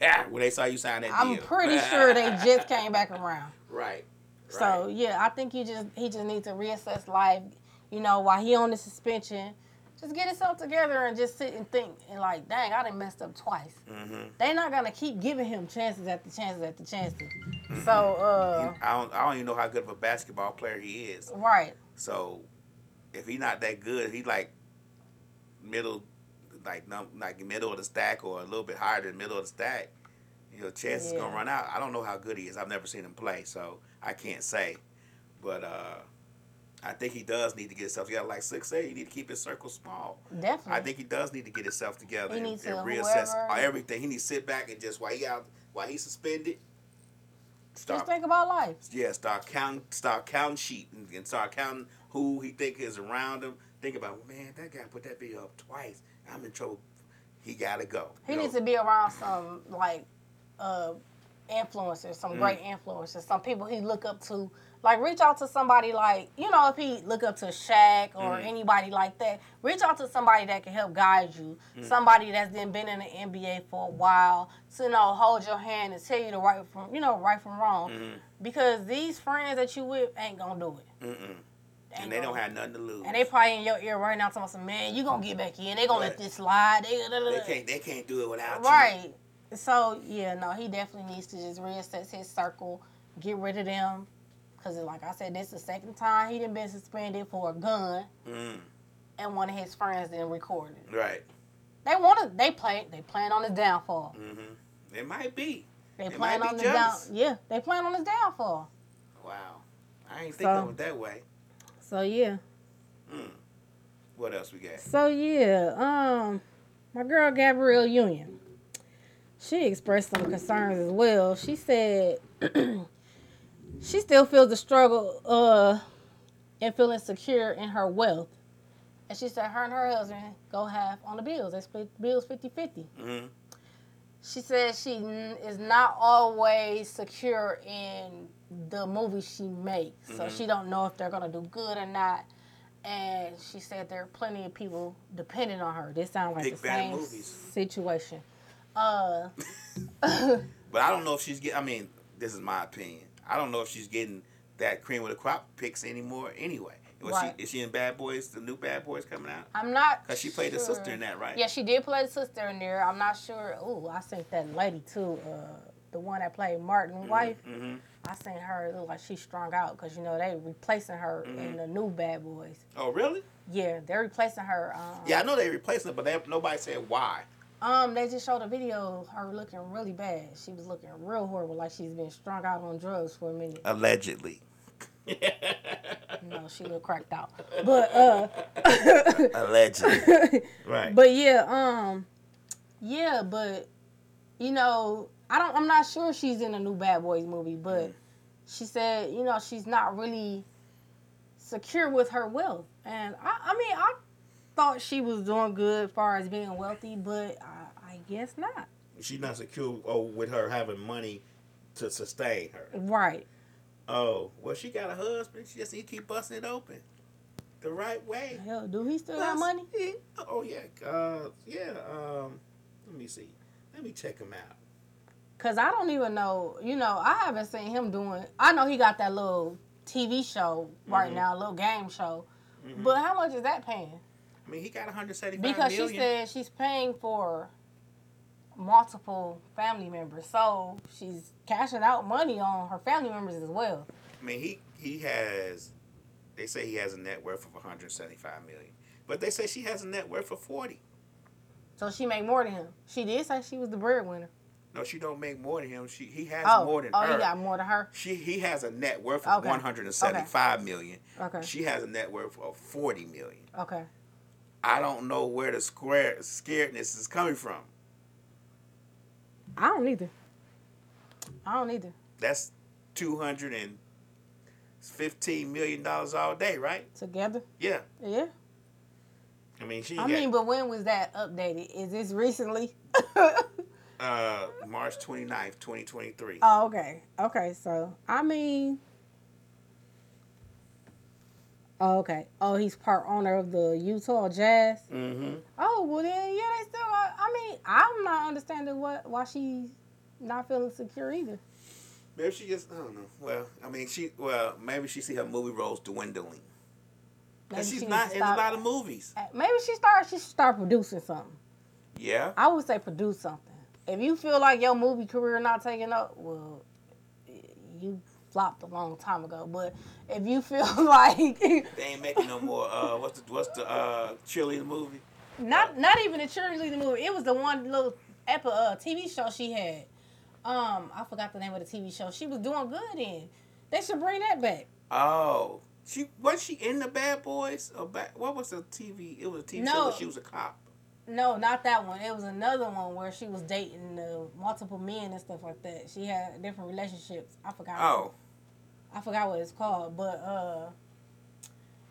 [SPEAKER 3] Yeah, <laughs> when they saw you sign that
[SPEAKER 2] I'm
[SPEAKER 3] deal.
[SPEAKER 2] pretty sure they <laughs> just came back around.
[SPEAKER 3] Right.
[SPEAKER 2] So yeah, I think you just he just needs to reassess life. You know, while he on the suspension, just get himself together and just sit and think and like, dang, I done messed up twice.
[SPEAKER 3] hmm
[SPEAKER 2] They not gonna keep giving him chances after chances after chances.
[SPEAKER 3] Mm-hmm.
[SPEAKER 2] So uh,
[SPEAKER 3] I don't. I don't even know how good of a basketball player he is.
[SPEAKER 2] right,
[SPEAKER 3] So, if he's not that good, he like middle, like num, like middle of the stack or a little bit higher than middle of the stack. You know, chance is
[SPEAKER 2] Yeah.
[SPEAKER 3] gonna run out. I don't know how good he is. I've never seen him play, so I can't say. But uh, I think he does need to get himself together. Like Six said, you need to keep his circle small.
[SPEAKER 2] definitely.
[SPEAKER 3] I think he does need to get himself together
[SPEAKER 2] He
[SPEAKER 3] and,
[SPEAKER 2] needs
[SPEAKER 3] and reassess
[SPEAKER 2] whoever-
[SPEAKER 3] everything. He needs to sit back and just while he out, while he's suspended, start
[SPEAKER 2] just think about life.
[SPEAKER 3] yeah, start counting, start counting sheep, and, and start counting who he think is around him. Think about, man, that guy put that video up twice. I'm in trouble. He gotta go.
[SPEAKER 2] He
[SPEAKER 3] You know?
[SPEAKER 2] needs to be around some like uh influencers, some
[SPEAKER 3] Mm.
[SPEAKER 2] great influencers, some people he look up to. Like reach out to somebody like you know if he look up to Shaq or
[SPEAKER 3] Mm.
[SPEAKER 2] anybody like that. Reach out to somebody that can help guide you.
[SPEAKER 3] Mm.
[SPEAKER 2] Somebody that's then been in the NBA for a while to you know hold your hand and tell you the right from you know right from wrong.
[SPEAKER 3] Mhm.
[SPEAKER 2] Because these friends that you with ain't gonna do it.
[SPEAKER 3] Mm-mm.
[SPEAKER 2] Ain't
[SPEAKER 3] And they don't have nothing to lose.
[SPEAKER 2] And they probably in your ear right now talking some man, you gonna get back in. They gonna let this slide. They,
[SPEAKER 3] They can't. They can't do it without you.
[SPEAKER 2] Right. So yeah, no, he definitely needs to just reassess his circle, get rid of them, because like I said, this is the second time he done been suspended for a gun,
[SPEAKER 3] Mm,
[SPEAKER 2] and one of his friends didn't record it.
[SPEAKER 3] right.
[SPEAKER 2] They want to. They play. They plan on his downfall.
[SPEAKER 3] Mm-hmm. It might be.
[SPEAKER 2] They
[SPEAKER 3] They
[SPEAKER 2] plan on his down. Yeah, they plan on his downfall.
[SPEAKER 3] Wow. I ain't
[SPEAKER 2] So-
[SPEAKER 3] thinking of it that way.
[SPEAKER 2] So yeah.
[SPEAKER 3] Mm. What else we got?
[SPEAKER 2] So yeah, um, my girl Gabrielle Union, she expressed some concerns as well. She said <clears throat> she still feels the struggle uh and feeling secure in her wealth. And she said her and her husband go half on the bills. They split the bills 50-50.
[SPEAKER 3] Mm-hmm.
[SPEAKER 2] She said she n- is not always secure in the movies she makes, so
[SPEAKER 3] Mhm.
[SPEAKER 2] she don't know if they're gonna do good or not. And she said there are plenty of people depending on her. This sounds like
[SPEAKER 3] Big
[SPEAKER 2] the same
[SPEAKER 3] movies.
[SPEAKER 2] situation. Uh, <laughs>
[SPEAKER 3] But I don't know if she's getting. I mean, this is my opinion. I don't know if she's getting that cream with the crop picks anymore. Anyway, was
[SPEAKER 2] Right.
[SPEAKER 3] she? Is she in Bad Boys? The new Bad Boys coming out?
[SPEAKER 2] I'm not
[SPEAKER 3] Cause she played the sister in that, right?
[SPEAKER 2] Yeah, she did play the sister in there. I'm not sure. Ooh, I seen that lady too. Uh, the one that played Martin's wife.
[SPEAKER 3] Mm-hmm.
[SPEAKER 2] I seen her. It looked like she strung out because you know they replacing her
[SPEAKER 3] Mm-hmm.
[SPEAKER 2] in the new Bad Boys.
[SPEAKER 3] Oh, really?
[SPEAKER 2] Yeah, they're replacing her. Um,
[SPEAKER 3] Yeah, I know they replacing, her, but they, nobody said why.
[SPEAKER 2] Um, they just showed a video of her looking really bad. She was looking real horrible, like she's been strung out on drugs for a minute.
[SPEAKER 3] Allegedly. <laughs>
[SPEAKER 2] No, she looked cracked out. But uh, <laughs>
[SPEAKER 3] Allegedly. right.
[SPEAKER 2] but yeah, um, yeah, but you know, I don't. I'm not sure she's in a new Bad Boys movie, but
[SPEAKER 3] Mm.
[SPEAKER 2] she said, you know, she's not really secure with her wealth, and I, I mean, I thought she was doing good as far as being wealthy, but Guess not.
[SPEAKER 3] she's not secure oh, with her having money to sustain her.
[SPEAKER 2] Right.
[SPEAKER 3] Oh, well, she got a husband. She just need to keep busting it open the right way.
[SPEAKER 2] Hell, do he still got money?
[SPEAKER 3] he- oh yeah, uh, yeah. Um, let me see. Let me check him out.
[SPEAKER 2] Cause I don't even know. You know, I haven't seen him doing. I know he got that little TV show right
[SPEAKER 3] Mhm.
[SPEAKER 2] now, little game show.
[SPEAKER 3] Mhm.
[SPEAKER 2] But how much is that paying?
[SPEAKER 3] I mean, he got 175
[SPEAKER 2] Because
[SPEAKER 3] million.
[SPEAKER 2] she said she's paying for multiple family members, so she's cashing out money on her family members as well.
[SPEAKER 3] I mean, he he has. They say he has a net worth of 175 million, but they say she has a net worth of 40.
[SPEAKER 2] So she make more than him. She did say she was the breadwinner.
[SPEAKER 3] No, she don't make more than him. She he has
[SPEAKER 2] Oh,
[SPEAKER 3] more than
[SPEAKER 2] oh,
[SPEAKER 3] her.
[SPEAKER 2] he got more than her.
[SPEAKER 3] She he has a net worth of
[SPEAKER 2] Okay.
[SPEAKER 3] one hundred and seventy five million.
[SPEAKER 2] Okay.
[SPEAKER 3] She has a net worth of forty million.
[SPEAKER 2] Okay.
[SPEAKER 3] I don't know where the square scaredness is coming from.
[SPEAKER 2] I don't either. I don't either.
[SPEAKER 3] That's two hundred and fifteen million dollars all day, right?
[SPEAKER 2] Together.
[SPEAKER 3] Yeah.
[SPEAKER 2] Yeah.
[SPEAKER 3] I mean, she
[SPEAKER 2] I mean, but when was that updated? Is this recently?
[SPEAKER 3] uh, March 29th, 2023.
[SPEAKER 2] oh, okay. Okay, so I mean Oh, okay. Oh, he's part owner of the Utah Jazz.
[SPEAKER 3] Mm-hmm.
[SPEAKER 2] Oh, well then, yeah, they still. Got, I mean, I'm not understanding what why she's not feeling secure either.
[SPEAKER 3] Maybe she just I don't know. Well, I mean, she well maybe she see her movie roles dwindling.
[SPEAKER 2] Maybe
[SPEAKER 3] Cause
[SPEAKER 2] she
[SPEAKER 3] she's
[SPEAKER 2] needs
[SPEAKER 3] not
[SPEAKER 2] to
[SPEAKER 3] in a lot of movies.
[SPEAKER 2] Maybe she start. She should start producing something.
[SPEAKER 3] Yeah.
[SPEAKER 2] I would say produce something. If you feel like your movie career not taking up, well, you flopped a long time ago. But if you feel <laughs> like
[SPEAKER 3] They ain't making no more. Uh, what's the what's the uh cheerleader movie?
[SPEAKER 2] not not even the cheerleading movie, it was the one little epi- uh, TV show she had. Um, I forgot the name of the TV show. She was doing good in. They should bring that back.
[SPEAKER 3] Oh, she was she in the Bad Boys or back? What was the TV? It was a TV show
[SPEAKER 2] No.
[SPEAKER 3] where she was a cop.
[SPEAKER 2] No, not that one. It was another one where she was dating uh, multiple men and stuff like that. She had different relationships. I forgot.
[SPEAKER 3] Oh,
[SPEAKER 2] I forgot what it's called, but uh,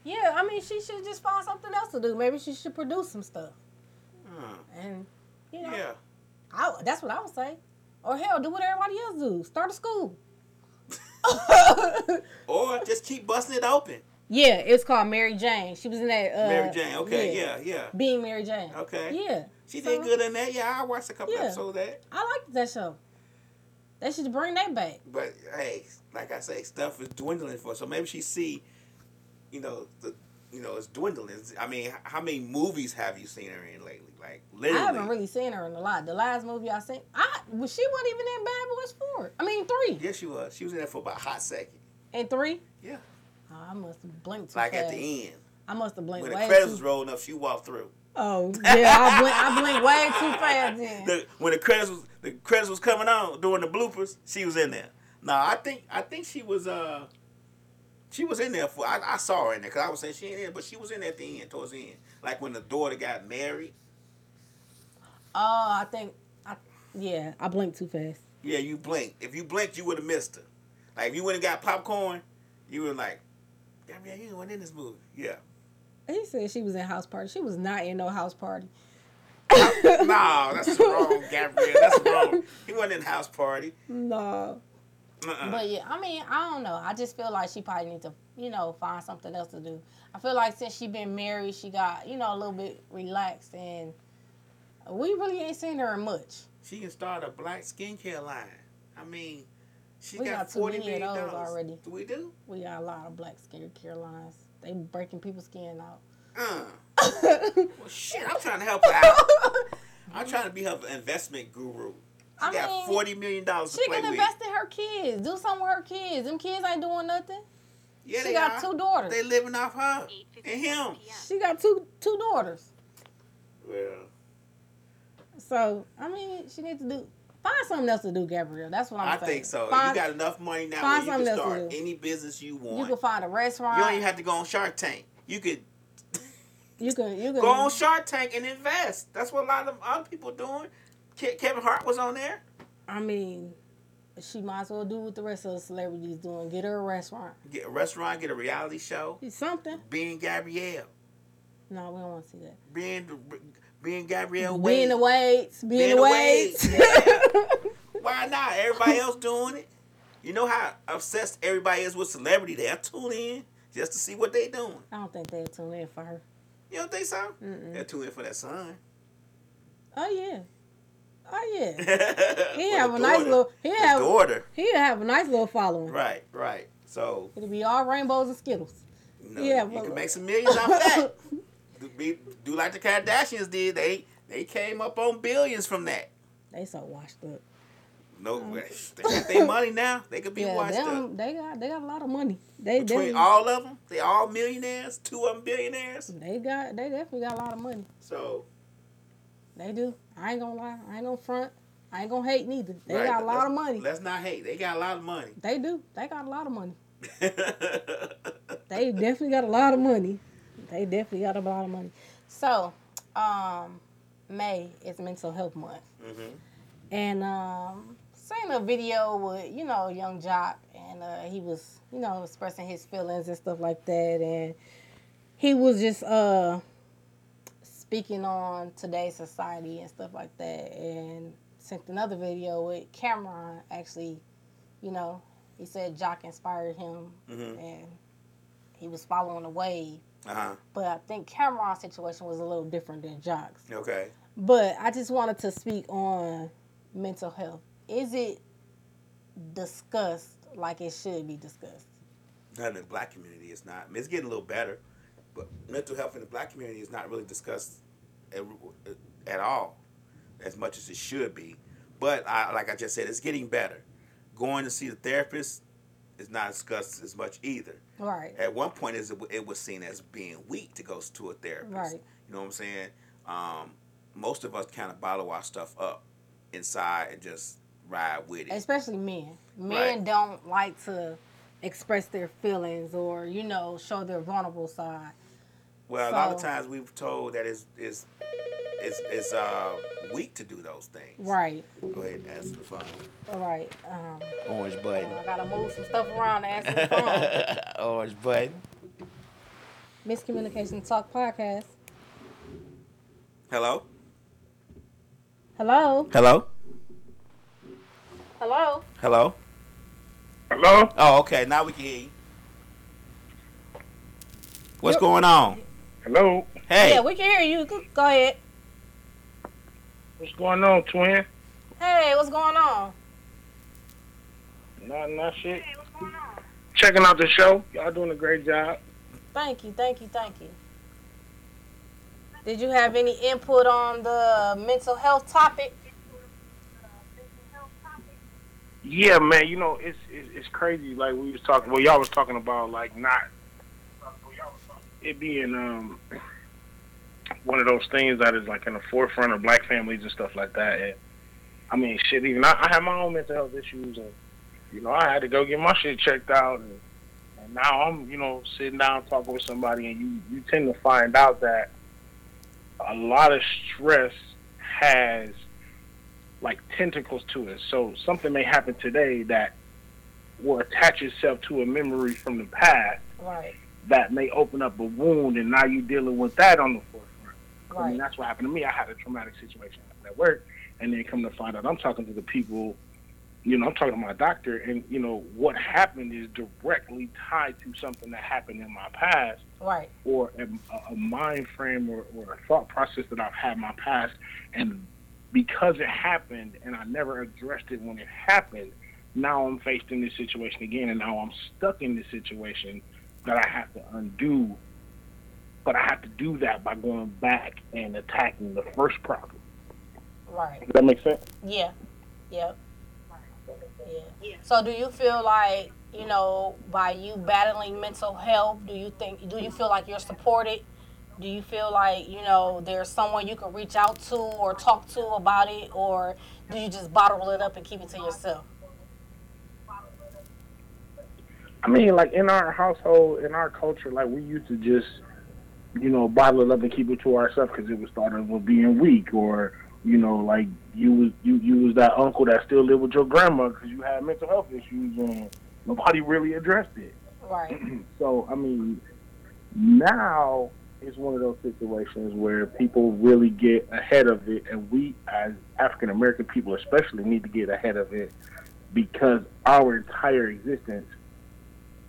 [SPEAKER 2] yeah. I mean, she should just find something else to do. Maybe she should produce some stuff,
[SPEAKER 3] huh.
[SPEAKER 2] and you know,
[SPEAKER 3] yeah.
[SPEAKER 2] I, that's what I would say. Or hell, do what everybody else do. Start a school. <laughs>
[SPEAKER 3] Or just keep busting it open.
[SPEAKER 2] Yeah, it's called Mary Jane. She was in that. Uh,
[SPEAKER 3] Mary Jane. Okay. Yeah. Yeah.
[SPEAKER 2] Being Mary Jane.
[SPEAKER 3] Okay.
[SPEAKER 2] Yeah,
[SPEAKER 3] She
[SPEAKER 2] So-
[SPEAKER 3] did good in that. Yeah, I watched a couple
[SPEAKER 2] Yeah.
[SPEAKER 3] episodes of that.
[SPEAKER 2] I liked that show. They should bring that back.
[SPEAKER 3] But hey, like I say, stuff is dwindling for. her. So maybe she see, you know, the, you know, it's dwindling. I mean, how many movies have you seen her in lately? Like literally.
[SPEAKER 2] I haven't really seen her in a lot. The last movie I seen, I well, she wasn't even in Bad Boys Four. I mean three.
[SPEAKER 3] Yes, she was. She was in there for about a hot second.
[SPEAKER 2] And three.
[SPEAKER 3] Yeah.
[SPEAKER 2] Oh, I must have blinked too
[SPEAKER 3] Like
[SPEAKER 2] fast.
[SPEAKER 3] at the end,
[SPEAKER 2] I must have blinked
[SPEAKER 3] when the credits was rolling up, she walked through.
[SPEAKER 2] Oh yeah, I blinked. I blinked way too fast. <laughs> Then.
[SPEAKER 3] The, when the credits was the credits was coming on during the bloopers, she was in there. No, I think I think she was uh she was in there for I, I saw her in there because I was saying she ain't in, there, but she was in there at the end towards the end, like when the daughter got married.
[SPEAKER 2] Oh, I think. I, yeah, I blinked too fast.
[SPEAKER 3] Yeah, you blinked. If you blinked, you would have missed her. Like if you went and got popcorn, you were like, Gabrielle, you weren't in this movie. Yeah.
[SPEAKER 2] He said she was in house party. She was not in no house party.
[SPEAKER 3] no, <laughs> that's wrong, Gabrielle. That's wrong. He wasn't in house party.
[SPEAKER 2] No.
[SPEAKER 3] Uh-uh.
[SPEAKER 2] But yeah, I mean, I don't know. I just feel like she probably need to, you know, find something else to do. I feel like since she been married, she got, you know, a little bit relaxed, and we really ain't seen her much.
[SPEAKER 3] She can start a black skincare line. I mean, she
[SPEAKER 2] We
[SPEAKER 3] got,
[SPEAKER 2] got too
[SPEAKER 3] forty
[SPEAKER 2] many of those
[SPEAKER 3] dollars
[SPEAKER 2] already.
[SPEAKER 3] Do we do?
[SPEAKER 2] We got a lot of black skincare lines. They breaking people's skin out.
[SPEAKER 3] Uh. <laughs> Well, shit, I'm trying to help her out. I'm trying to be her investment guru. She
[SPEAKER 2] I
[SPEAKER 3] got
[SPEAKER 2] mean,
[SPEAKER 3] forty million dollars to
[SPEAKER 2] She can
[SPEAKER 3] with.
[SPEAKER 2] invest in her kids. Do something with her kids. Them kids ain't doing nothing.
[SPEAKER 3] yeah,
[SPEAKER 2] she
[SPEAKER 3] they
[SPEAKER 2] got
[SPEAKER 3] are.
[SPEAKER 2] two daughters.
[SPEAKER 3] They living off her and him.
[SPEAKER 2] She got two two daughters.
[SPEAKER 3] Well,
[SPEAKER 2] So I mean, she needs to do find something else to do, Gabrielle. That's what I'm
[SPEAKER 3] i
[SPEAKER 2] saying.
[SPEAKER 3] I think so.
[SPEAKER 2] Find,
[SPEAKER 3] you got enough money now
[SPEAKER 2] find
[SPEAKER 3] where you can
[SPEAKER 2] something else to
[SPEAKER 3] start any business you want.
[SPEAKER 2] you can find a restaurant.
[SPEAKER 3] You don't even have to go on Shark Tank. You could <laughs>
[SPEAKER 2] You can you can <laughs>
[SPEAKER 3] go on Shark Tank and invest. That's what a lot of other people doing. Kevin Hart was on there.
[SPEAKER 2] I mean, she might as well do what the rest of the celebrities doing. Get her a restaurant.
[SPEAKER 3] Get a restaurant, get a reality show.
[SPEAKER 2] Something.
[SPEAKER 3] Being Gabrielle.
[SPEAKER 2] No, we don't want to see that.
[SPEAKER 3] Being being Gabrielle
[SPEAKER 2] Being
[SPEAKER 3] Wade.
[SPEAKER 2] the Wades. Being,
[SPEAKER 3] Being
[SPEAKER 2] the
[SPEAKER 3] Wades, <laughs> Why not? Everybody else doing it. You know how obsessed everybody is with celebrity. They'll tune in just to see what they're doing.
[SPEAKER 2] I don't think they'll tune in for her.
[SPEAKER 3] You don't think so?
[SPEAKER 2] Mm-mm.
[SPEAKER 3] They'll tune in for that son.
[SPEAKER 2] Oh yeah. Oh yeah. <laughs> He have a nice little. He have.
[SPEAKER 3] daughter.
[SPEAKER 2] He have a nice little following.
[SPEAKER 3] Right, right. So
[SPEAKER 2] It'll be all rainbows and skittles.
[SPEAKER 3] know,
[SPEAKER 2] Yeah,
[SPEAKER 3] you can make some millions off that. <laughs> do, be, do like the Kardashians did. They they came up on billions from that.
[SPEAKER 2] They so washed up.
[SPEAKER 3] No, um, they got their money now. They could be.
[SPEAKER 2] Yeah,
[SPEAKER 3] washed up.
[SPEAKER 2] they got they got a lot of money. They
[SPEAKER 3] Between
[SPEAKER 2] they,
[SPEAKER 3] all of them, they all millionaires. Two of them billionaires.
[SPEAKER 2] they got they definitely got a lot of money.
[SPEAKER 3] So
[SPEAKER 2] They do. I ain't gonna lie. I ain't gonna front. I ain't gonna hate neither. They
[SPEAKER 3] right,
[SPEAKER 2] got a lot
[SPEAKER 3] let's-
[SPEAKER 2] of money.
[SPEAKER 3] Let's not hate. They got a lot of money.
[SPEAKER 2] They do. They got a lot of money. <laughs> They definitely got a lot of money. They definitely got a lot of money. So, um, May is Mental Health Month,
[SPEAKER 3] hmm
[SPEAKER 2] and um, seen a video with you know young Jock, and uh, he was you know expressing his feelings and stuff like that, and he was just uh speaking on today's society and stuff like that, and sent another video with Cameron actually, you know, he said Jock inspired him
[SPEAKER 3] hmm
[SPEAKER 2] and he was following the wave.
[SPEAKER 3] Uh huh.
[SPEAKER 2] But I think Cameron's situation was a little different than Jock's.
[SPEAKER 3] Okay.
[SPEAKER 2] But I just wanted to speak on mental health. Is it discussed like it should be discussed?
[SPEAKER 3] Not in the black community, it's not. I mean, it's getting a little better, but mental health in the black community is not really discussed at, at all, as much as it should be. But I, like I just said, it's getting better. Going to see the therapist is not discussed as much either.
[SPEAKER 2] Right.
[SPEAKER 3] At one point, is it was seen as being weak to go to a therapist.
[SPEAKER 2] Right.
[SPEAKER 3] You know what I'm saying? Um, most of us kind of bottle our stuff up inside and just ride with it.
[SPEAKER 2] Especially men. Men
[SPEAKER 3] Right.
[SPEAKER 2] don't like to express their feelings or, you know, show their vulnerable side.
[SPEAKER 3] Well, a lot of times we've told that it's it's it's, it's uh, weak to do those things.
[SPEAKER 2] Right.
[SPEAKER 3] Go ahead and answer the phone.
[SPEAKER 2] All right. Um,
[SPEAKER 3] Orange button.
[SPEAKER 2] I gotta move some stuff around to answer the phone. <laughs>
[SPEAKER 3] Orange button.
[SPEAKER 2] Mz. Communication Talk Podcast.
[SPEAKER 3] Hello.
[SPEAKER 2] Hello.
[SPEAKER 3] Hello.
[SPEAKER 2] Hello.
[SPEAKER 3] Hello.
[SPEAKER 4] Hello?
[SPEAKER 3] Oh, okay. Now we can hear you. What's
[SPEAKER 2] Yep.
[SPEAKER 3] going on?
[SPEAKER 4] Hello?
[SPEAKER 3] Hey.
[SPEAKER 2] Yeah, we can hear you. Go- Go ahead.
[SPEAKER 4] What's going on, twin?
[SPEAKER 2] Hey, what's going on?
[SPEAKER 4] Not, not shit. Hey, what's going on? Checking out the show. Y'all doing a great job.
[SPEAKER 2] Thank you, thank you, thank you. Did you have any input on the mental health topic?
[SPEAKER 4] Yeah, man. You know, it's it's, it's crazy. Like we was talking. Well, y'all was talking about like not it being um one of those things that is like in the forefront of black families and stuff like that. And I mean, shit. Even I, I have my own mental health issues, and you know, I had to go get my shit checked out. And, and now I'm, you know, sitting down talking with somebody, and you you tend to find out that a lot of stress has like tentacles to it. So something may happen today that will attach itself to a memory from the past
[SPEAKER 2] Right,
[SPEAKER 4] that may open up a wound, and now you're dealing with that on the forefront. I mean, that's what happened to me. I had a traumatic situation at work, and then come to find out I'm talking to the people, you know, I'm talking to my doctor, and, you know, what happened is directly tied to something that happened in my past
[SPEAKER 2] right,
[SPEAKER 4] or a, a mind frame or, or a thought process that I've had in my past. And because it happened and I never addressed it when it happened, now I'm faced in this situation again, and now I'm stuck in this situation that I have to undo. But I have to do that by going back and attacking the first problem.
[SPEAKER 2] right.
[SPEAKER 4] Does that make sense?
[SPEAKER 2] Yeah, yep. Yeah. So, do you feel like you know by you battling mental health? Do you think? Do you feel like you're supported? Do you feel like you know there's someone you can reach out to or talk to about it, or do you just bottle it up and keep it to yourself?
[SPEAKER 4] I mean, like in our household, in our culture, like we used to just, you know, bottle it up and keep it to ourselves because it was thought of as being weak, or you know, like you was you you was that uncle that still lived with your grandma because you had mental health issues and nobody really addressed it.
[SPEAKER 2] Right. <clears throat>
[SPEAKER 4] So I mean, now it's one of those situations where people really get ahead of it, and we, as African American people, especially, need to get ahead of it because our entire existence,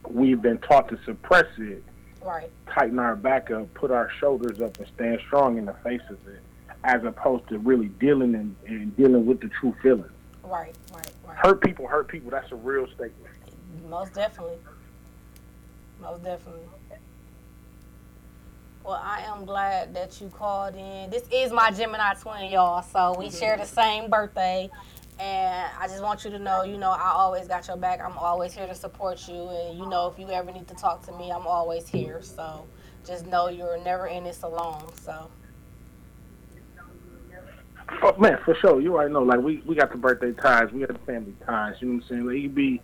[SPEAKER 4] we've been taught to suppress it,
[SPEAKER 2] Right.
[SPEAKER 4] tighten our back up, put our shoulders up, and stand strong in the face of it, as opposed to really dealing and, and dealing with the true feelings.
[SPEAKER 2] Right. Right. Right.
[SPEAKER 4] Hurt people, hurt people. That's a real statement.
[SPEAKER 2] Most definitely. Most definitely. Well, I am glad that you called in. This is my Gemini twin, y'all. So we mm-hmm. share the same birthday. And I just want you to know, you know, I always got your back. I'm always here to support you. And, you know, if you ever need to talk to me, I'm always here. So just know you're never in this alone. So,
[SPEAKER 4] Oh man, for sure. You already know. Like we, we got the birthday ties, we got the family ties. You know what I'm saying? Like could be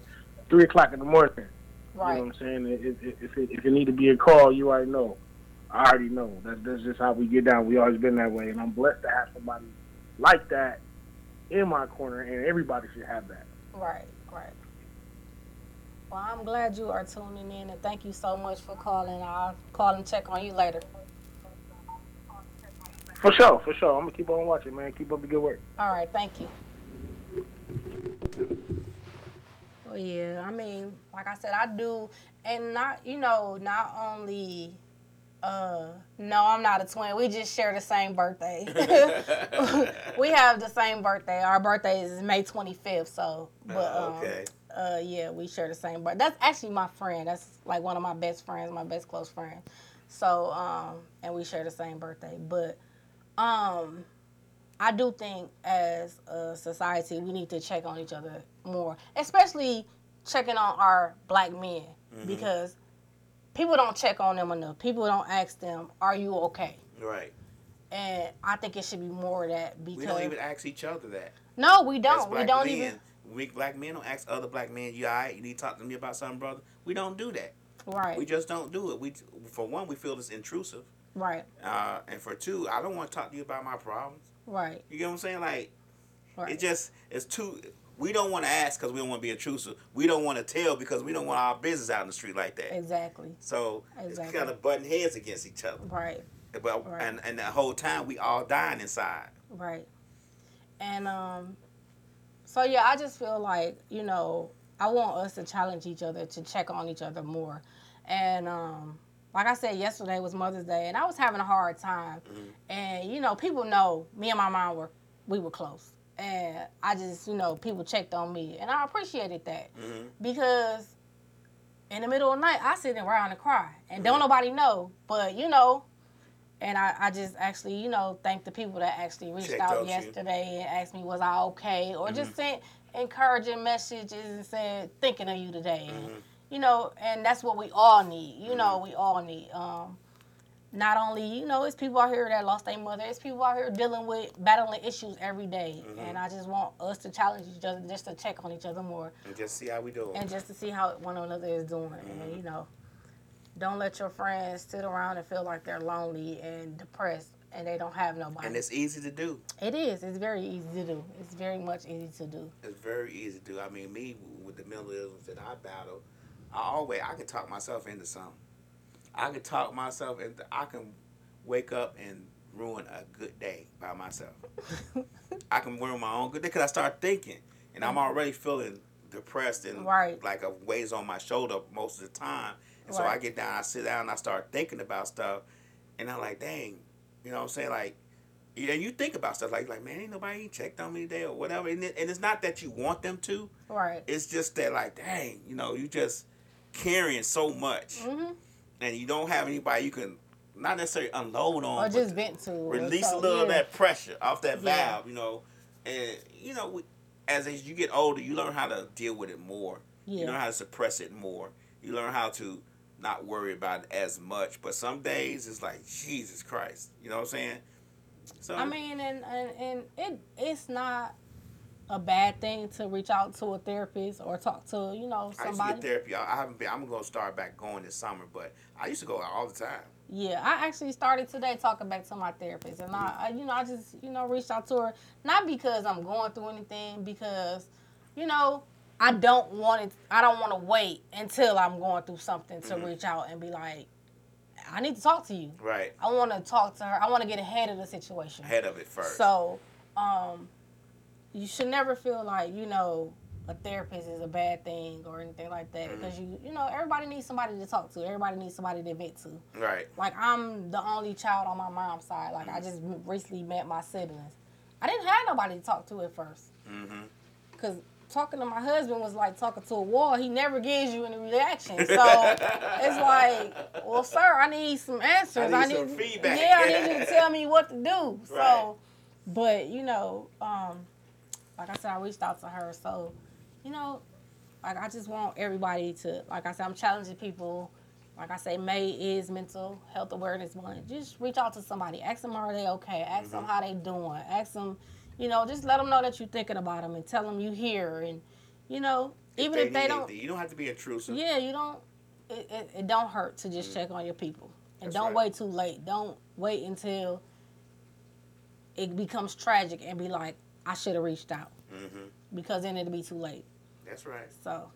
[SPEAKER 4] three o'clock in the morning.
[SPEAKER 2] right.
[SPEAKER 4] You know what I'm saying? If, if, if, it, if it need to be a call, you already know. I already know. That's that's just how we get down. We always been that way, and I'm blessed to have somebody like that in my corner, and everybody should have that.
[SPEAKER 2] Right, right. Well, I'm glad you are tuning in, and thank you so much for calling. I'll call and check on you later.
[SPEAKER 4] For sure, for sure. I'm gonna keep on watching, man. Keep up the good work.
[SPEAKER 2] All right, thank you. Well, yeah, I mean, like I said, I do, and not, you know, not only, uh, no, I'm not a twin. We just share the same birthday. <laughs> <laughs> we have the same birthday. Our birthday is May 25th, so, but, um,
[SPEAKER 3] okay.
[SPEAKER 2] uh, yeah, we share the same birthday. That's actually my friend. That's like one of my best friends, my best close friend. So, um, and we share the same birthday. But, um, I do think as a society we need to check on each other more, especially checking on our black men because people don't check on them enough. People don't ask them, "Are you okay?"
[SPEAKER 3] Right.
[SPEAKER 2] And I think it should be more of that because
[SPEAKER 3] We don't even ask each other that.
[SPEAKER 2] no, we don't. We
[SPEAKER 3] black
[SPEAKER 2] don't
[SPEAKER 3] men,
[SPEAKER 2] even
[SPEAKER 3] We black men don't ask other black men, "You all right? You need to talk to me about something, brother." We don't do that.
[SPEAKER 2] right,
[SPEAKER 3] We just don't do it. We, for one, we feel it's intrusive,
[SPEAKER 2] right,
[SPEAKER 3] uh, and for two, I don't want to talk to you about my problems.
[SPEAKER 2] right,
[SPEAKER 3] You get what I'm saying? Like,
[SPEAKER 2] right.
[SPEAKER 3] it just it's too. We don't want to ask because we don't want to be intrusive. We don't want to tell because we don't want our business out in the street like that.
[SPEAKER 2] exactly,
[SPEAKER 3] So
[SPEAKER 2] Exactly.
[SPEAKER 3] it's kind of butting heads against each other.
[SPEAKER 2] right.
[SPEAKER 3] But
[SPEAKER 2] Right.
[SPEAKER 3] and and the whole time we all dying inside.
[SPEAKER 2] Right. And um so yeah, I just feel like, you know, I want us to challenge each other to check on each other more. And um like I said yesterday was Mother's Day and I was having a hard time. And you know, people know me and my mom were we were close. And I just, you know, people checked on me. And I appreciated that.
[SPEAKER 3] Hmm
[SPEAKER 2] because in the middle of the night I sit around and cry. And don't nobody know, but you know, and I, I just actually, you know, thank the people that actually reached
[SPEAKER 3] Checked
[SPEAKER 2] out
[SPEAKER 3] out you.
[SPEAKER 2] yesterday and asked me was I okay? Or just sent encouraging messages and said thinking of you today. And, you know, and that's what we all need. You know, we all need. Um, not only, you know, it's people out here that lost their mother, it's people out here dealing with battling issues every day. Mm-hmm. And I just want us to challenge each other just to check on each other more
[SPEAKER 3] And just see how we do.
[SPEAKER 2] and just to see how one another is doing. And mm-hmm. you know, don't let your friends sit around and feel like they're lonely and depressed and they don't have nobody.
[SPEAKER 3] And it's easy to do.
[SPEAKER 2] it is. It's very easy to do. It's very much easy to do.
[SPEAKER 3] It's very easy to do. I mean, me with the mental illness that I battle, I always I can talk myself into something. I can talk myself and I can wake up and ruin a good day by myself. <laughs> I can ruin my own good day because I start thinking, and I'm already feeling depressed and
[SPEAKER 2] Right.
[SPEAKER 3] like a weighs on my shoulder most of the time. And so I get down, I sit down, and I start thinking about stuff, and I'm like, dang, you know what I'm saying? Like, yeah, you think about stuff like, like man, ain't nobody checked on me today or whatever. And, it, and it's not that you want them to.
[SPEAKER 2] Right.
[SPEAKER 3] It's just that like, dang, you know, you just carrying so much,
[SPEAKER 2] hmm
[SPEAKER 3] and you don't have anybody you can not necessarily unload on,
[SPEAKER 2] Or just vent to.
[SPEAKER 3] release
[SPEAKER 2] so-
[SPEAKER 3] a little of that pressure off that
[SPEAKER 2] Yeah.
[SPEAKER 3] valve, you know. And you know, we- as as you get older, you learn how to deal with it more. Yeah. You
[SPEAKER 2] Yeah.
[SPEAKER 3] learn how to suppress it more. You learn how to not worry about it as much. But some days it's like Jesus Christ, you know what I'm saying? So
[SPEAKER 2] I mean, and, and, and it it's not a bad thing to reach out to a therapist or talk to, you know, somebody.
[SPEAKER 3] I used to therapy. I haven't been. I'm gonna start back going this summer, but I used to go all the time.
[SPEAKER 2] Yeah, I actually started today talking back to my therapist, and I, I, you know, I just, you know, reached out to her not because I'm going through anything, because, you know, I don't want it. I don't want to wait until I'm going through something to reach out and be like, I need to talk to you.
[SPEAKER 3] Right.
[SPEAKER 2] I want to talk to her. I want to get ahead of the situation.
[SPEAKER 3] Ahead of it first.
[SPEAKER 2] So, um, you should never feel like you know a therapist is a bad thing or anything like that
[SPEAKER 3] Mm-hmm.
[SPEAKER 2] because you you know everybody needs somebody to talk to. Everybody needs somebody to vent to.
[SPEAKER 3] right.
[SPEAKER 2] Like I'm the only child on my mom's side. Like I just recently met my siblings. I didn't have nobody to talk to at first.
[SPEAKER 3] Mm-hmm.
[SPEAKER 2] Cause talking to my husband was like talking to a wall. He never gives you any reaction. So <laughs> it's like, well, sir, I need some answers.
[SPEAKER 3] I need some feedback.
[SPEAKER 2] Yeah, I need you to tell me what to do. <laughs> So,
[SPEAKER 3] Right.
[SPEAKER 2] but you know, um, like I said, I reached out to her. So, you know, like I just want everybody to, like I said, I'm challenging people. Like I say, May is Mental Health Awareness Month. Just reach out to somebody. Ask them are they okay. Ask them mm-hmm. how they doing. Ask them, you know, just let them know that you're thinking about them and tell them you here. And you know, even if they don't,
[SPEAKER 3] anything, you don't have to be intrusive.
[SPEAKER 2] yeah, you don't. It, it, it don't hurt to just mm-hmm. check on your people, and
[SPEAKER 3] That's
[SPEAKER 2] don't
[SPEAKER 3] right.
[SPEAKER 2] wait too late. Don't wait until it becomes tragic and be like, I should have reached out,
[SPEAKER 3] Mm-hmm.
[SPEAKER 2] because then it'd be too late.
[SPEAKER 3] That's right.
[SPEAKER 2] So,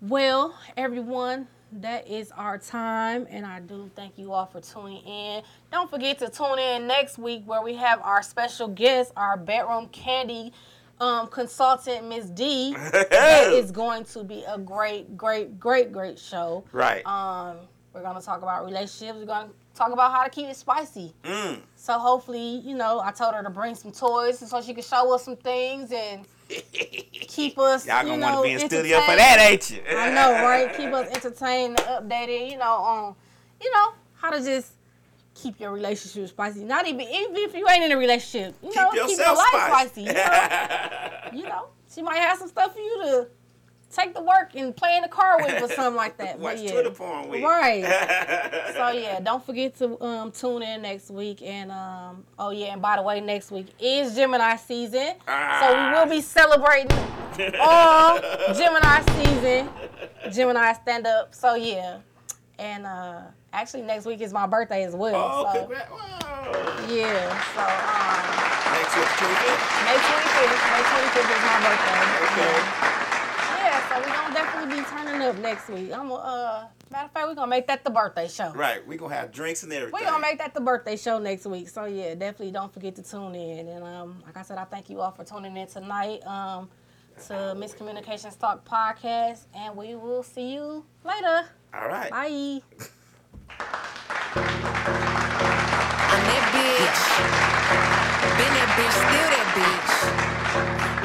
[SPEAKER 2] well, everyone, that is our time, and I do thank you all for tuning in. Don't forget to tune in next week where we have our special guest, our bedroom candy um, consultant, Miss D. <laughs> that is going to be a great, great, great, great show.
[SPEAKER 3] Right.
[SPEAKER 2] Um, we're gonna talk about relationships. We're gonna talk about how to keep it spicy.
[SPEAKER 3] Mm.
[SPEAKER 2] So hopefully, you know, I told her to bring some toys so she could show us some things and <laughs> keep us.
[SPEAKER 3] Y'all gonna
[SPEAKER 2] know,
[SPEAKER 3] want to be in studio for that, ain't you?
[SPEAKER 2] I know, right? Keep us entertained and updated. You know, on you know how to just keep your relationship spicy. Not even even if you ain't in a relationship, you know,
[SPEAKER 3] Keep
[SPEAKER 2] keep your life
[SPEAKER 3] spicy.
[SPEAKER 2] spicy. You know, <laughs> you know, she might have some stuff for you to take to work and play in the car with or something like that. <laughs>
[SPEAKER 3] Watch
[SPEAKER 2] but yeah.
[SPEAKER 3] Twitter porn with.
[SPEAKER 2] Right. <laughs> So yeah, don't forget to um, tune in next week. And um, oh yeah, and by the way, next week is Gemini season, so we will be celebrating <laughs> all Gemini season, Gemini stand up. So yeah, and uh, actually next week is my birthday as well.
[SPEAKER 3] Oh,
[SPEAKER 2] so
[SPEAKER 3] congrats. Wow.
[SPEAKER 2] yeah, so um,
[SPEAKER 3] Next week, Tuesday.
[SPEAKER 2] May 25th, May 25th is my birthday.
[SPEAKER 3] Okay.
[SPEAKER 2] Yeah, so we're gonna definitely be turning up next week. I'm uh, matter of fact, we're gonna make that the birthday show.
[SPEAKER 3] Right. We're going to have drinks and everything.
[SPEAKER 2] We're gonna make that the birthday show next week. So yeah, definitely don't forget to tune in. And um, like I said, I thank you all for tuning in tonight. Um, to Mz. Communications Talk podcast, and we will see you later.
[SPEAKER 3] All right.
[SPEAKER 2] Bye.
[SPEAKER 1] I'm that bitch. Been that bitch, still that bitch.